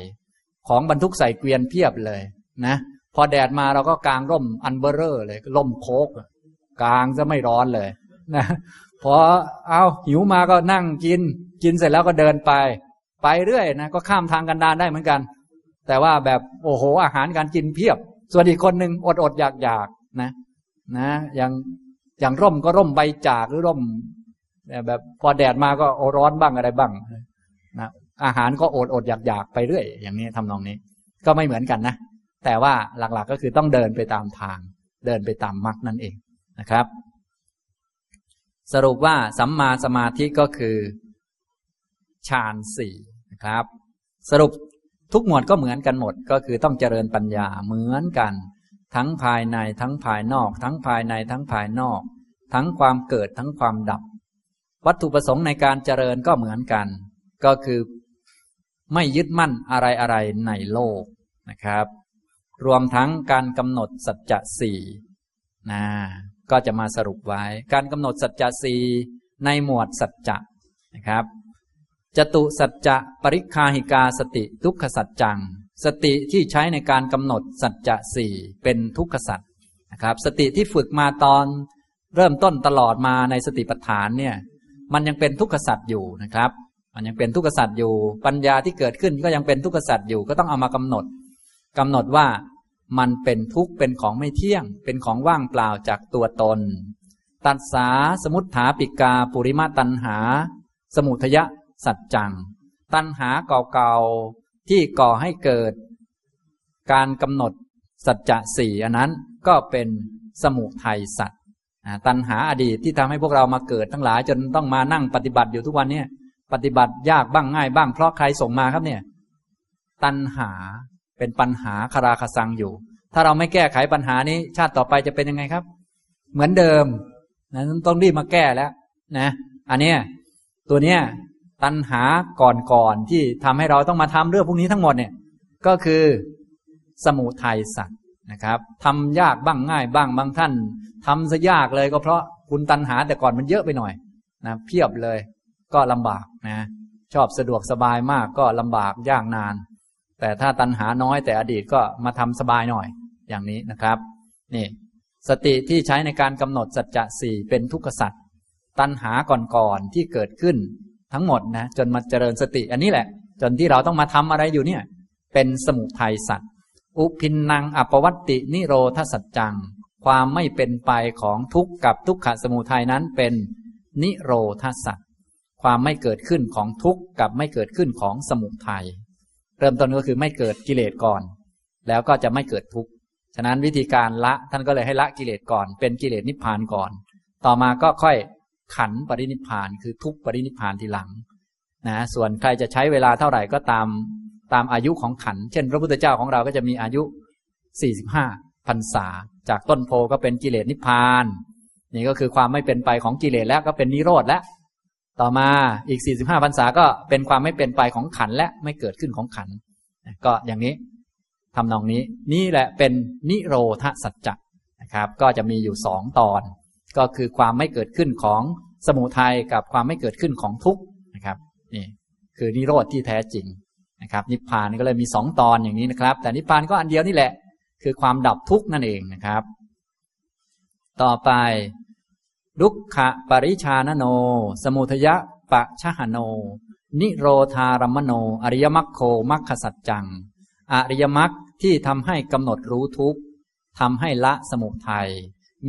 ของบรรทุกใส่เกวียนเพียบเลยนะพอแดดมาเราก็กางร่มอันเบอร์เรอร์เลยร่มโคกกางจะไม่ร้อนเลยนะพอเอาหิวมาก็นั่งกิน กินเสร็จแล้วก็เดินไป ไปเรื่อยนะก็ข้ามทางกันดารได้เหมือนกัน แต่ว่าแบบโอ้โหอาหารการกินเพียบ ส่วนอีกคนหนึ่งอดอดอยากอยากนะนะอย่างอย่างร่มก็ร่มใบจากหรือร่มแบบพอแดดมาก็โอร้อนบ้างอะไรบ้างนะ อาหารก็อดอดอยากอยากไปเรื่อย อย่างนี้ทำนองนี้ ก็ไม่เหมือนกันนะ แต่ว่าหลักๆก็คือต้องเดินไปตามทาง เดินไปตามมรรคนั่นเองนะครับ สรุปว่าสัมมาสมาธิก็คือฌานสี่นะครับ สรุปทุกหมวดก็เหมือนกันหมด ก็คือต้องเจริญปัญญาเหมือนกัน ทั้งภายในทั้งภายนอก ทั้งภายในทั้งภายนอก ทั้งความเกิดทั้งความดับ วัตถุประสงค์ในการเจริญก็เหมือนกัน ก็คือ ไม่ยึดมั่นอะไรอะไรในโลกนะครับ รวมทั้งการกำหนดสัจจะสี่นะก็จะมาสรุปไว้ การกำหนดสัจจะสี่ในหมวดสัจจะนะครับจตุสัจจะปริคาหิกาสติทุกขสัจจัง สติที่ใช้ในการกำหนดสัจจะสี่เป็นทุกขสัจนะครับ สติที่ฝึกมาตอนเริ่มต้นตลอดมาในสติปัฏฐานเนี่ย มันยังเป็นทุกขสัจอยู่นะครับ มันยังเป็นทุกขสัจอยู่ ปัญญาที่เกิดขึ้นก็ยังเป็นทุกขสัจอยู่ก็ต้องเอามากำหนดกำหนดว่ามันเป็นทุกข์เป็นของไม่เที่ยง เป็นของว่างเปล่าจากตัวตน ตัดสาสมุทฐาปิกาปุริมาตันหา สมุทยะสัจจัง ตัณหาเก่าๆที่ก่อให้เกิด การกำหนดสัจจะสี่อันนั้นก็เป็นสมุทัยสัจตัณหาอดีตที่ทำให้พวกเรามาเกิดทั้งหลายจนต้องมานั่งปฏิบัติอยู่ทุกวันเนี้ ปฏิบัติยากบ้างง่ายบ้างเพราะใครส่งมาครับเนี่ย ตัณหาเป็นปัญหาคาราคาซังอยู่ ถ้าเราไม่แก้ไขปัญหานี้ ชาติต่อไปจะเป็นยังไงครับ เหมือนเดิมนะต้องรีบมาแก้แล้ว นะ อันเนี้ยตัวเนี้ยตัณหาก่อนๆที่ทำให้เราต้องมาทำเรื่องพวกนี้ทั้งหมดเนี่ย ก็คือสมุทัยสัตว์นะครับทำยากบ้างง่ายบ้างบางท่านทำซะยากเลยก็เพราะคุณตัณหาแต่ก่อนมันเยอะไปหน่อยนะเพียบเลย ก็ลำบากนะชอบสะดวกสบายมากก็ลำบากยากนาน แต่ถ้าตัณหาน้อยแต่อดีตก็มาทำสบายหน่อยอย่างนี้นะครับนี่สติที่ใช้ในการกำหนดสัจจะสี่เป็นทุกขสัตว์ตัณหาก่อนๆที่เกิดขึ้นทั้งหมดนะจนมาเจริญสติอันนี้แหละ จนที่เราต้องมาทำอะไรอยู่เนี่ย เป็นสมุทัยสัตว์อุพินนางอปวัตตินิโรธสัจจัง ความไม่เป็นไปของทุกข์กับทุกขสมุทัยนั้นเป็นนิโรธสัตว ความไม่เกิดขึ้นของทุกข์กับไม่เกิดขึ้นของสมุทัยเริ่มต้นก็คือไม่เกิดกิเลสก่อน แล้วก็จะไม่เกิดทุกข์ฉะนั้นวิธีการละท่านก็เลยให้ละกิเลสก่อน เป็นกิเลสนิพพานก่อน ต่อมาก็ค่อยขันปรินิพพานคือทุกปรินิพานทีหลังนะส่วนใครจะใช้เวลาเท่าไหร่ก็ตามตามอายุของขัน เช่น พระพุทธเจ้าของเราก็จะมีอายุ 45พรรษา จากต้นโพก็เป็นกิเลสนิพพาน นี่ก็คือความไม่เป็นไปของกิเลสแล้วก็เป็นนิโรธแล้ว ต่อมาอีก 45พรรษาก็เป็นความไม่เป็นไปของขันและไม่เกิดขึ้นของขัน ก็อย่างนี้ทำนองนี้ นี่แหละเป็นนิโรธสัจจะนะครับ ก็จะมีอยู่สองตอน ก็คือความไม่เกิดขึ้นของสมุทัยกับความไม่เกิดขึ้นของทุกข์นะครับนี่คือนิโรธที่แท้จริงนะครับ นิพพานก็เลยมีสองตอนอย่างนี้นะครับ แต่นิพพานก็อันเดียวนี่แหละ คือความดับทุกข์นั่นเองนะครับ ต่อไป ลุกขะปริชานโน สมุทยะปะชะหโน นิโรธารมโน อริยมรรคโคมรรคสัจจัง อริยมรรคที่ทำให้กำหนดรู้ทุกข์ทำให้ละสมุทัย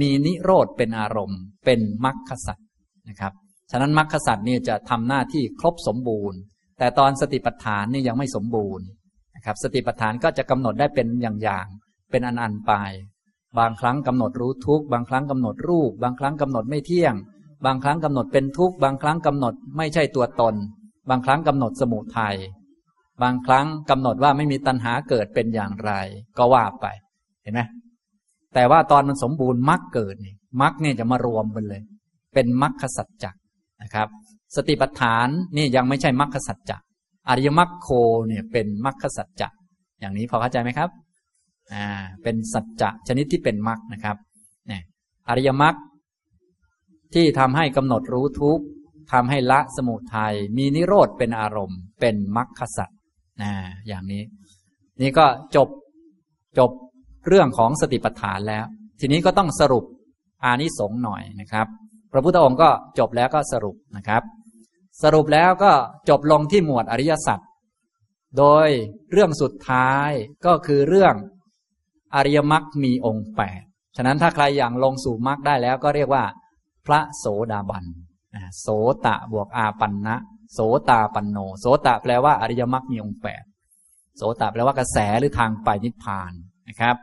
มีนิโรธเป็นอารมณ์ เป็นมรรคสัตว์นะครับฉะนั้นมรรคสัตว์นี่จะทำหน้าที่ครบสมบูรณ์ แต่ตอนสติปัฏฐานนี่ยังไม่สมบูรณ์นะครับ สติปัฏฐานก็จะกำหนดได้เป็นอย่างๆ เป็นอันๆไป บางครั้งกำหนดรู้ทุกบางครั้งกำหนดรูป บางครั้งกำหนดไม่เที่ยง บางครั้งกำหนดเป็นทุกบางครั้งกำหนดไม่ใช่ตัวตน บางครั้งกำหนดสมุทัยบางครั้งกำหนดว่าไม่มีตัณหาเกิดเป็นอย่างไร ก็ว่าไป เห็นไหมแต่ว่าตอนมันสมบูรณ์มรรคเกิดนี่มรรคเนี่ยจะมารวมกันเลย เป็นมรรคสัจจะนะครับ สติปัฏฐานนี่ยังไม่ใช่มรรคสัจจะอริยมรรคโคเนี่ยเป็นมรรคสัจจะอย่างนี้พอเข้าใจไหมครับ อ่าเป็นสัจจะชนิดที่เป็นมรรคนะครับเนี่ยอริยมรรคที่ทำให้กำหนดรู้ทุกทำให้ละสมุทัยมีนิโรธเป็นอารมณ์ เป็นมรรคสัจนะอย่างนี้ นี่ก็จบจบเรื่องของสติปัฏฐานแล้ว ทีนี้ก็ต้องสรุปอานิสงส์หน่อยนะครับ พระพุทธองค์ก็จบแล้วก็สรุปนะครับ สรุปแล้วก็จบลงที่หมวดอริยสัจโดยเรื่องสุดท้ายก็คือเรื่อง อริยมรรคมีองค์แปดฉะนั้นถ้าใครอย่างลงสู่มรรคได้แล้วก็เรียกว่า พระโสดาบันโสตะบวกอาปันนะโสตาปันโน โสตะแปลว่าอริยมรรคมีองค์แปดโสตะแปลว่ากระแสหรือทางไปนิพพานนะครับ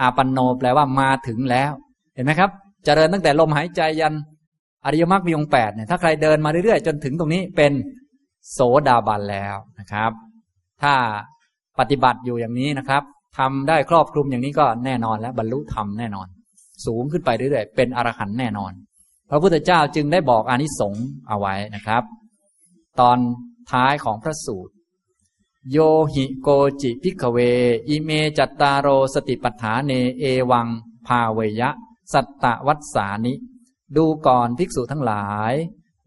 อาปันโนแปลว่ามาถึงแล้ว เห็นไหมครับจเจริญตั้งแต่ลมหายใจยันอริยมรรคมีองค์แปดเนี่ยถ้าใครเดินมาเรื่อยๆ จนถึงตรงนี้เป็นโสดาบันแล้วนะครับ ถ้าปฏิบัติอยู่อย่างนี้นะครับ ทำได้ครอบคลุมอย่างนี้ก็แน่นอนแล้วบรรลุธรรมแน่นอน สูงขึ้นไปเรื่อยๆ เป็นอรหันต์แน่นอน พระพุทธเจ้าจึงได้บอกอานิสงส์เอาไว้นะครับ ตอนท้ายของพระสูตร โยหิโกจิ ภิกขเว อิเมจัตตาโรสติปัฏฐาเนเอวัง ภาเวยยะ สัตตะ วัสสานิ ดูก่อนภิกษุทั้งหลาย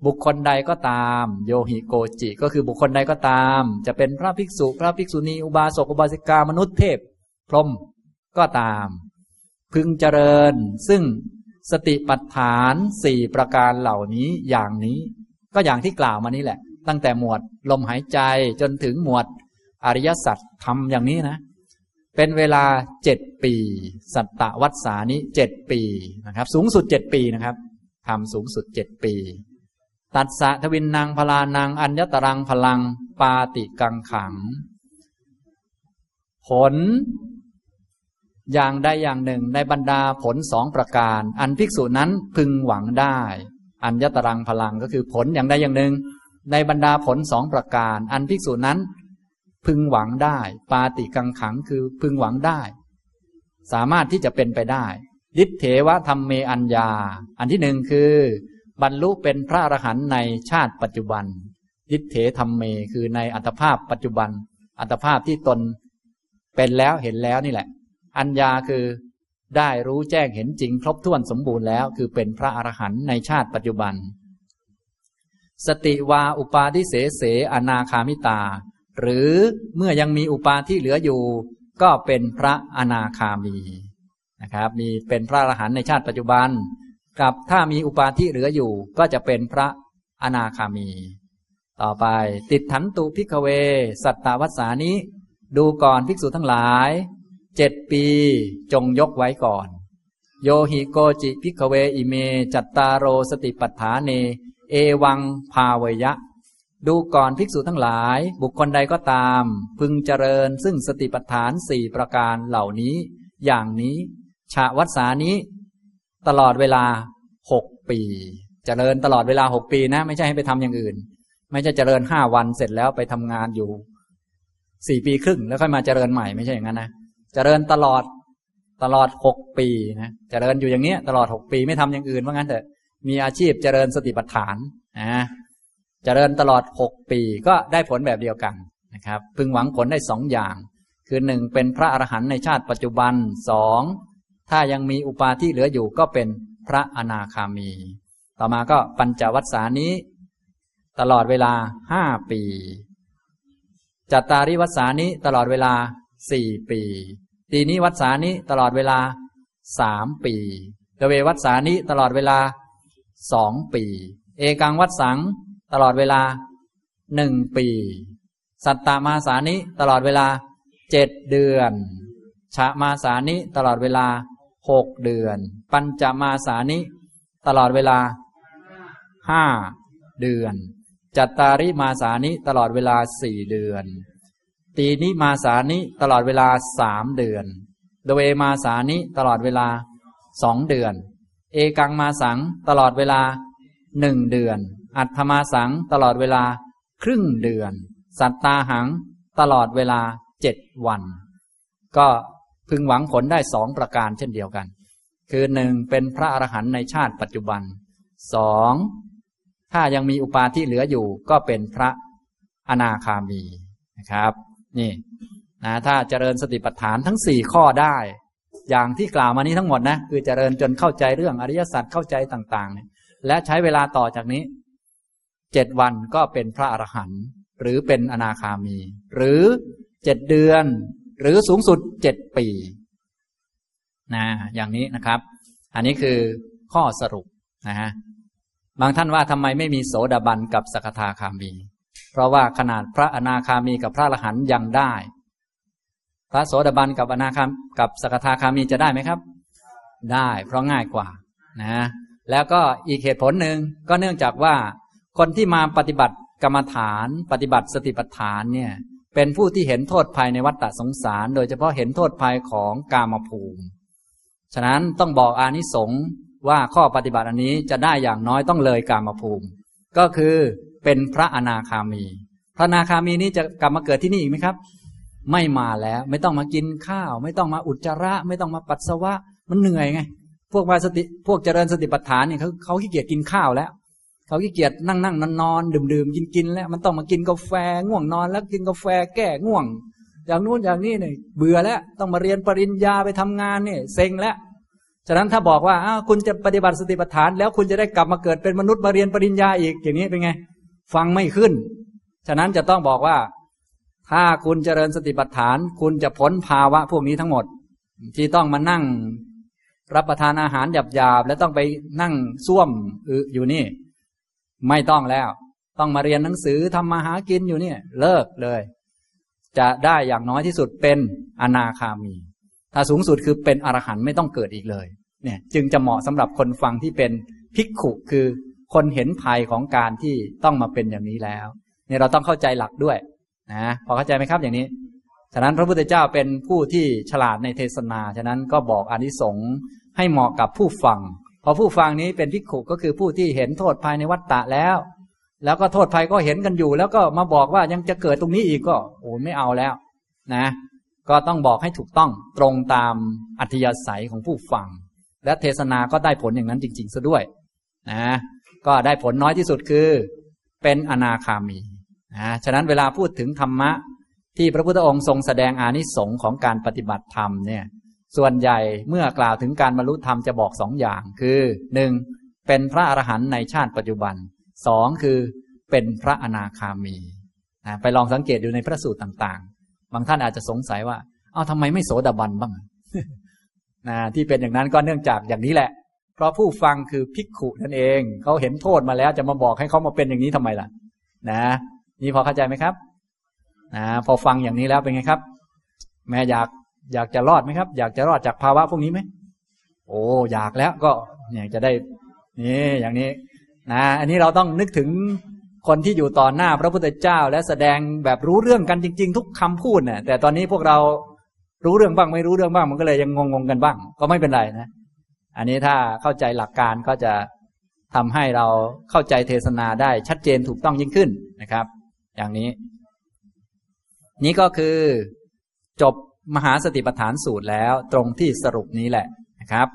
บุคคลใดก็ตาม โยหิโกจิ ก็คือบุคคลใดก็ตาม จะเป็นพระภิกษุ พระภิกษุณีอุบาสกอุบาสิกามนุษย์เทพ พรหมก็ตาม พึงเจริญ ซึ่งสติปัฏฐานสี่ประการเหล่านี้อย่างนี้ ก็อย่างที่กล่าวมานี้แหละ ตั้งแต่หมวดลมหายใจจนถึงหมวดอริยสัจทำอย่างนี้นะ เป็นเวลาเจ็ดปี สัตตวัฏสานิเจ็ดปีนะครับ สูงสุดเจ็ดปีนะครับทำสูงสุดเจ็ดปี ตัดสะทวินนางพลานังอัญญตรังพลัง ปาติกังขัง ผล อย่างใดอย่างหนึ่งในบรรดาผลสองประการ อันภิกษุนั้นพึงหวังได้ อัญญตรังพลังก็คือผลอย่างใดอย่างหนึ่ง ในบรรดาผลสองประการ อันภิกษุนั้น พึงหวังได้ ปาติกังขังคือพึงหวังได้ สามารถที่จะเป็นไปได้ดิเถวะธรรมเมอัญญา อันที่หนึ่งคือ บรรลุเป็นพระอรหันต์ในชาติปัจจุบันดิเถธรรมเมคือในอัตภาพปัจจุบัน อัตภาพที่ตนเป็นแล้วเห็นแล้วนี่แหละ อัญญาคือได้รู้แจ้งเห็นจริง ครบถ้วนสมบูรณ์แล้ว คือเป็นพระอรหันต์ในชาติปัจจุบัน สติวาอุปาทิเสเสอนาคามิตา หรือเมื่อยังมีอุปาที่เหลืออยู่ ก็เป็นพระอนาคามีนะครับ มีเป็นพระอรหันต์ในชาติปัจจุบัน กับถ้ามีอุปาที่เหลืออยู่ ก็จะเป็นพระอนาคามี ต่อไปติฏฐันตุ ภิกขเว สัตตะ วัสสานิ ดูก่อนภิกษุทั้งหลาย เจ็ดปีจงยกไว้ก่อน โยหิโกจิ ภิกขเวอิเม จัตตาโรสติปัฏฐาเน เอวังภาเวยยะ ดูก่อนภิกษุทั้งหลาย บุคคลใดก็ตาม พึงเจริญซึ่งสติปัฏฐานสี่ประการเหล่านี้ อย่างนี้ฉะ วัสสานิ ตลอดเวลาหกปี เจริญตลอดเวลาหกปีนะ ไม่ใช่ให้ไปทำอย่างอื่น ไม่ใช่เจริญห้าวันเสร็จแล้วไปทำงานอยู่สี่ปีครึ่งแล้วค่อยมาเจริญใหม่ไม่ใช่อย่างนั้นนะ เจริญตลอดตลอดหกปีนะเจริญอยู่อย่างเนี้ย ตลอดหกปีไม่ทำอย่างอื่นว่างั้นเถอะมีอาชีพเจริญสติปัฏฐานนะเจริญตลอดหกปีก็ได้ผลแบบเดียวกันนะครับ พึงหวังผลได้สองอย่าง คือหนึ่งเป็นพระอรหันต์ในชาติปัจจุบันสองถ้ายังมีอุปาที่เหลืออยู่ก็เป็นพระอนาคามี ต่อมาก็ปัญจวัคสานี้ ตลอดเวลาห้าปีจัตตาริวัคสานี้ตลอดเวลาสี่ปี ตีนี้วัคสานี้ตลอดเวลาสามปีเดเววัคสานี้ตลอดเวลาสองปี เอกังวัคสังตลอดเวลาหนึ่งปี สัตตามาสานิตลอดเวลาเจ็ดเดือนชามาสานิตลอดเวลาหกเดือน ปัญจมาสานิตลอดเวลาห้าเดือน จัตตาริมาสานิตลอดเวลาสี่เดือน ตีนิมาสานิตลอดเวลาสามเดือน โดเวมาสานิตลอดเวลาสองเดือน เอกังมาสังตลอดเวลาหนึ่งเดือน อัตธมาสังตลอดเวลาครึ่งเดือน สัตตาหังตลอดเวลาเจ็ดวัน ก็พึงหวังผลได้สองประการเช่นเดียวกัน คือหนึ่งเป็นพระอรหันต์ในชาติปัจจุบันสองถ้ายังมีอุปาที่เหลืออยู่ก็เป็นพระอนาคามีนะครับ นี่นะถ้าเจริญสติปัฏฐานทั้งสี่ข้อได้ อย่างที่กล่าวมานี้ทั้งหมดนะคือเจริญจนเข้าใจเรื่องอริยสัจเข้าใจต่างๆเนี่ยและใช้เวลาต่อจากนี้เจ็ดวันก็เป็นพระอรหันต์หรือเป็นอนาคามี หรือเจ็ดเดือน หรือสูงสุดเจ็ดปีนะอย่างนี้นะครับ อันนี้คือข้อสรุปนะฮะบางท่านว่าทำไมไม่มีโสดาบันกับสกทาคามี เพราะว่าขนาดพระอนาคามีกับพระอรหันยังได้ พระโสดาบันกับอนาคามกับสกทาคามีจะได้ไหมครับ ได้เพราะง่ายกว่านะแล้วก็อีกเหตุผลหนึ่งก็เนื่องจากว่า คนที่มาปฏิบัติกรรมฐาน ปฏิบัติสติปัฏฐานเนี่ยเป็นผู้ที่เห็นโทษภัยในวัฏฏะสงสาร โดยเฉพาะเห็นโทษภัยของกามภูมิ ฉะนั้นต้องบอกอานิสงส์ว่าข้อปฏิบัติอันนี้จะได้อย่างน้อยต้องเลยกามภูมิ ก็คือ เป็นพระอนาคามี พระอนาคามีนี้จะกลับมาเกิดที่นี่อีกไหมครับ ไม่มาแล้วไม่ต้องมากินข้าว ไม่ต้องมาอุจจาระ ไม่ต้องมาปัสสาวะ มันเหนื่อยไง พวกมาสติพวกเจริญสติปัฏฐานเนี่ยเขาเขาขี้เกียจกินข้าวแล้วเขาขี้เกียจนั่งนั่งนอนนอนดื่มดื่มกินกินแล้ว มันต้องมากินกาแฟง่วงนอนแล้วกินกาแฟแก้ง่วง อย่างนู้นอย่างนี้เนี่ยเบื่อแล้วต้องมาเรียนปริญญาไปทำงานเนี่ยเซ็งแล้วฉะนั้นถ้าบอกว่าอ้าวคุณจะปฏิบัติสติปัฏฐาน แล้วคุณจะได้กลับมาเกิดเป็นมนุษย์มาเรียนปริญญาอีกอย่างนี้เป็นไง ฟังไม่ขึ้น ฉะนั้นจะต้องบอกว่า ถ้าคุณเจริญสติปัฏฐาน คุณจะพ้นภาวะพวกนี้ทั้งหมด ที่ต้องมานั่งรับประทานอาหารหยาบๆ แล้วต้องไปนั่งซ่วมอยู่นี่ ไม่ต้องแล้ว ต้องมาเรียนหนังสือทำมาหากินอยู่เนี่ย เลิกเลย จะได้อย่างน้อยที่สุดเป็นอนาคามี ถ้าสูงสุดคือเป็นอรหันต์ไม่ต้องเกิดอีกเลย เนี่ย จึงจะเหมาะสำหรับคนฟังที่เป็นภิกขุคือ คนเห็นภัยของการที่ต้องมาเป็นอย่างนี้แล้วเนี่ยเราต้องเข้าใจหลักด้วยนะพอเข้าใจไหมครับอย่างนี้ ฉะนั้นพระพุทธเจ้าเป็นผู้ที่ฉลาดในเทศนา ฉะนั้นก็บอกอนิสงส์ให้เหมาะกับผู้ฟังพอผู้ฟังนี้เป็นภิกขุก็คือผู้ที่เห็นโทษภายในวัฏฏะแล้ว แล้วก็โทษภัยก็เห็นกันอยู่ แล้วก็มาบอกว่ายังจะเกิดตรงนี้อีกก็โอ้ไม่เอาแล้วนะ ก็ต้องบอกให้ถูกต้องตรงตามอัธยาศัยของผู้ฟัง และเทศนาก็ได้ผลอย่างนั้นจริง ๆ ซะด้วยนะ ก็ได้ผลน้อยที่สุดคือ เป็นอนาคามีนะฉะนั้นเวลาพูดถึงธรรมะ ที่พระพุทธองค์ทรงแสดงอานิสงส์ของการปฏิบัติธรรมเนี่ยส่วนใหญ่เมื่อกล่าวถึงการบรรลุธรรมจะบอกสองอย่าง คือหนึ่งเป็นพระอรหันต์ในชาติปัจจุบันสองคือเป็นพระอนาคามีนะไปลองสังเกตดูในพระสูตรต่างๆ บางท่านอาจจะสงสัยว่า เอ้าทำไมไม่โสดาบันบ้างนะที่เป็นอย่างนั้นก็เนื่องจากอย่างนี้แหละ เพราะผู้ฟังคือภิกขุนั่นเองเขาเห็นโทษมาแล้วจะมาบอกให้เขามาเป็นอย่างนี้ทำไมล่ะ นะนี่พอเข้าใจไหมครับนะพอฟังอย่างนี้แล้วเป็นไงครับ แม่อยากอยากจะรอดไหมครับ อยากจะรอดจากภาวะพวกนี้ไหมโอ้อยากแล้วก็เนี่ยจะได้นี่อย่างนี้นะอันนี้เราต้องนึกถึงคนที่อยู่ต่อหน้าพระพุทธเจ้า และแสดงแบบรู้เรื่องกันจริง ๆ ทุกคำพูดเนี่ยแต่ตอนนี้พวกเรารู้เรื่องบ้างไม่รู้เรื่องบ้างมันก็เลยยังงงๆกันบ้าง ก็ไม่เป็นไรนะ อันนี้ถ้าเข้าใจหลักการก็จะทำให้เราเข้าใจเทศนาได้ชัดเจนถูกต้องยิ่งขึ้นนะครับ อย่างนี้ นี่ก็คือจบมหาสติปัฏฐานสูตรแล้วตรงที่สรุปนี้แหละนะครับ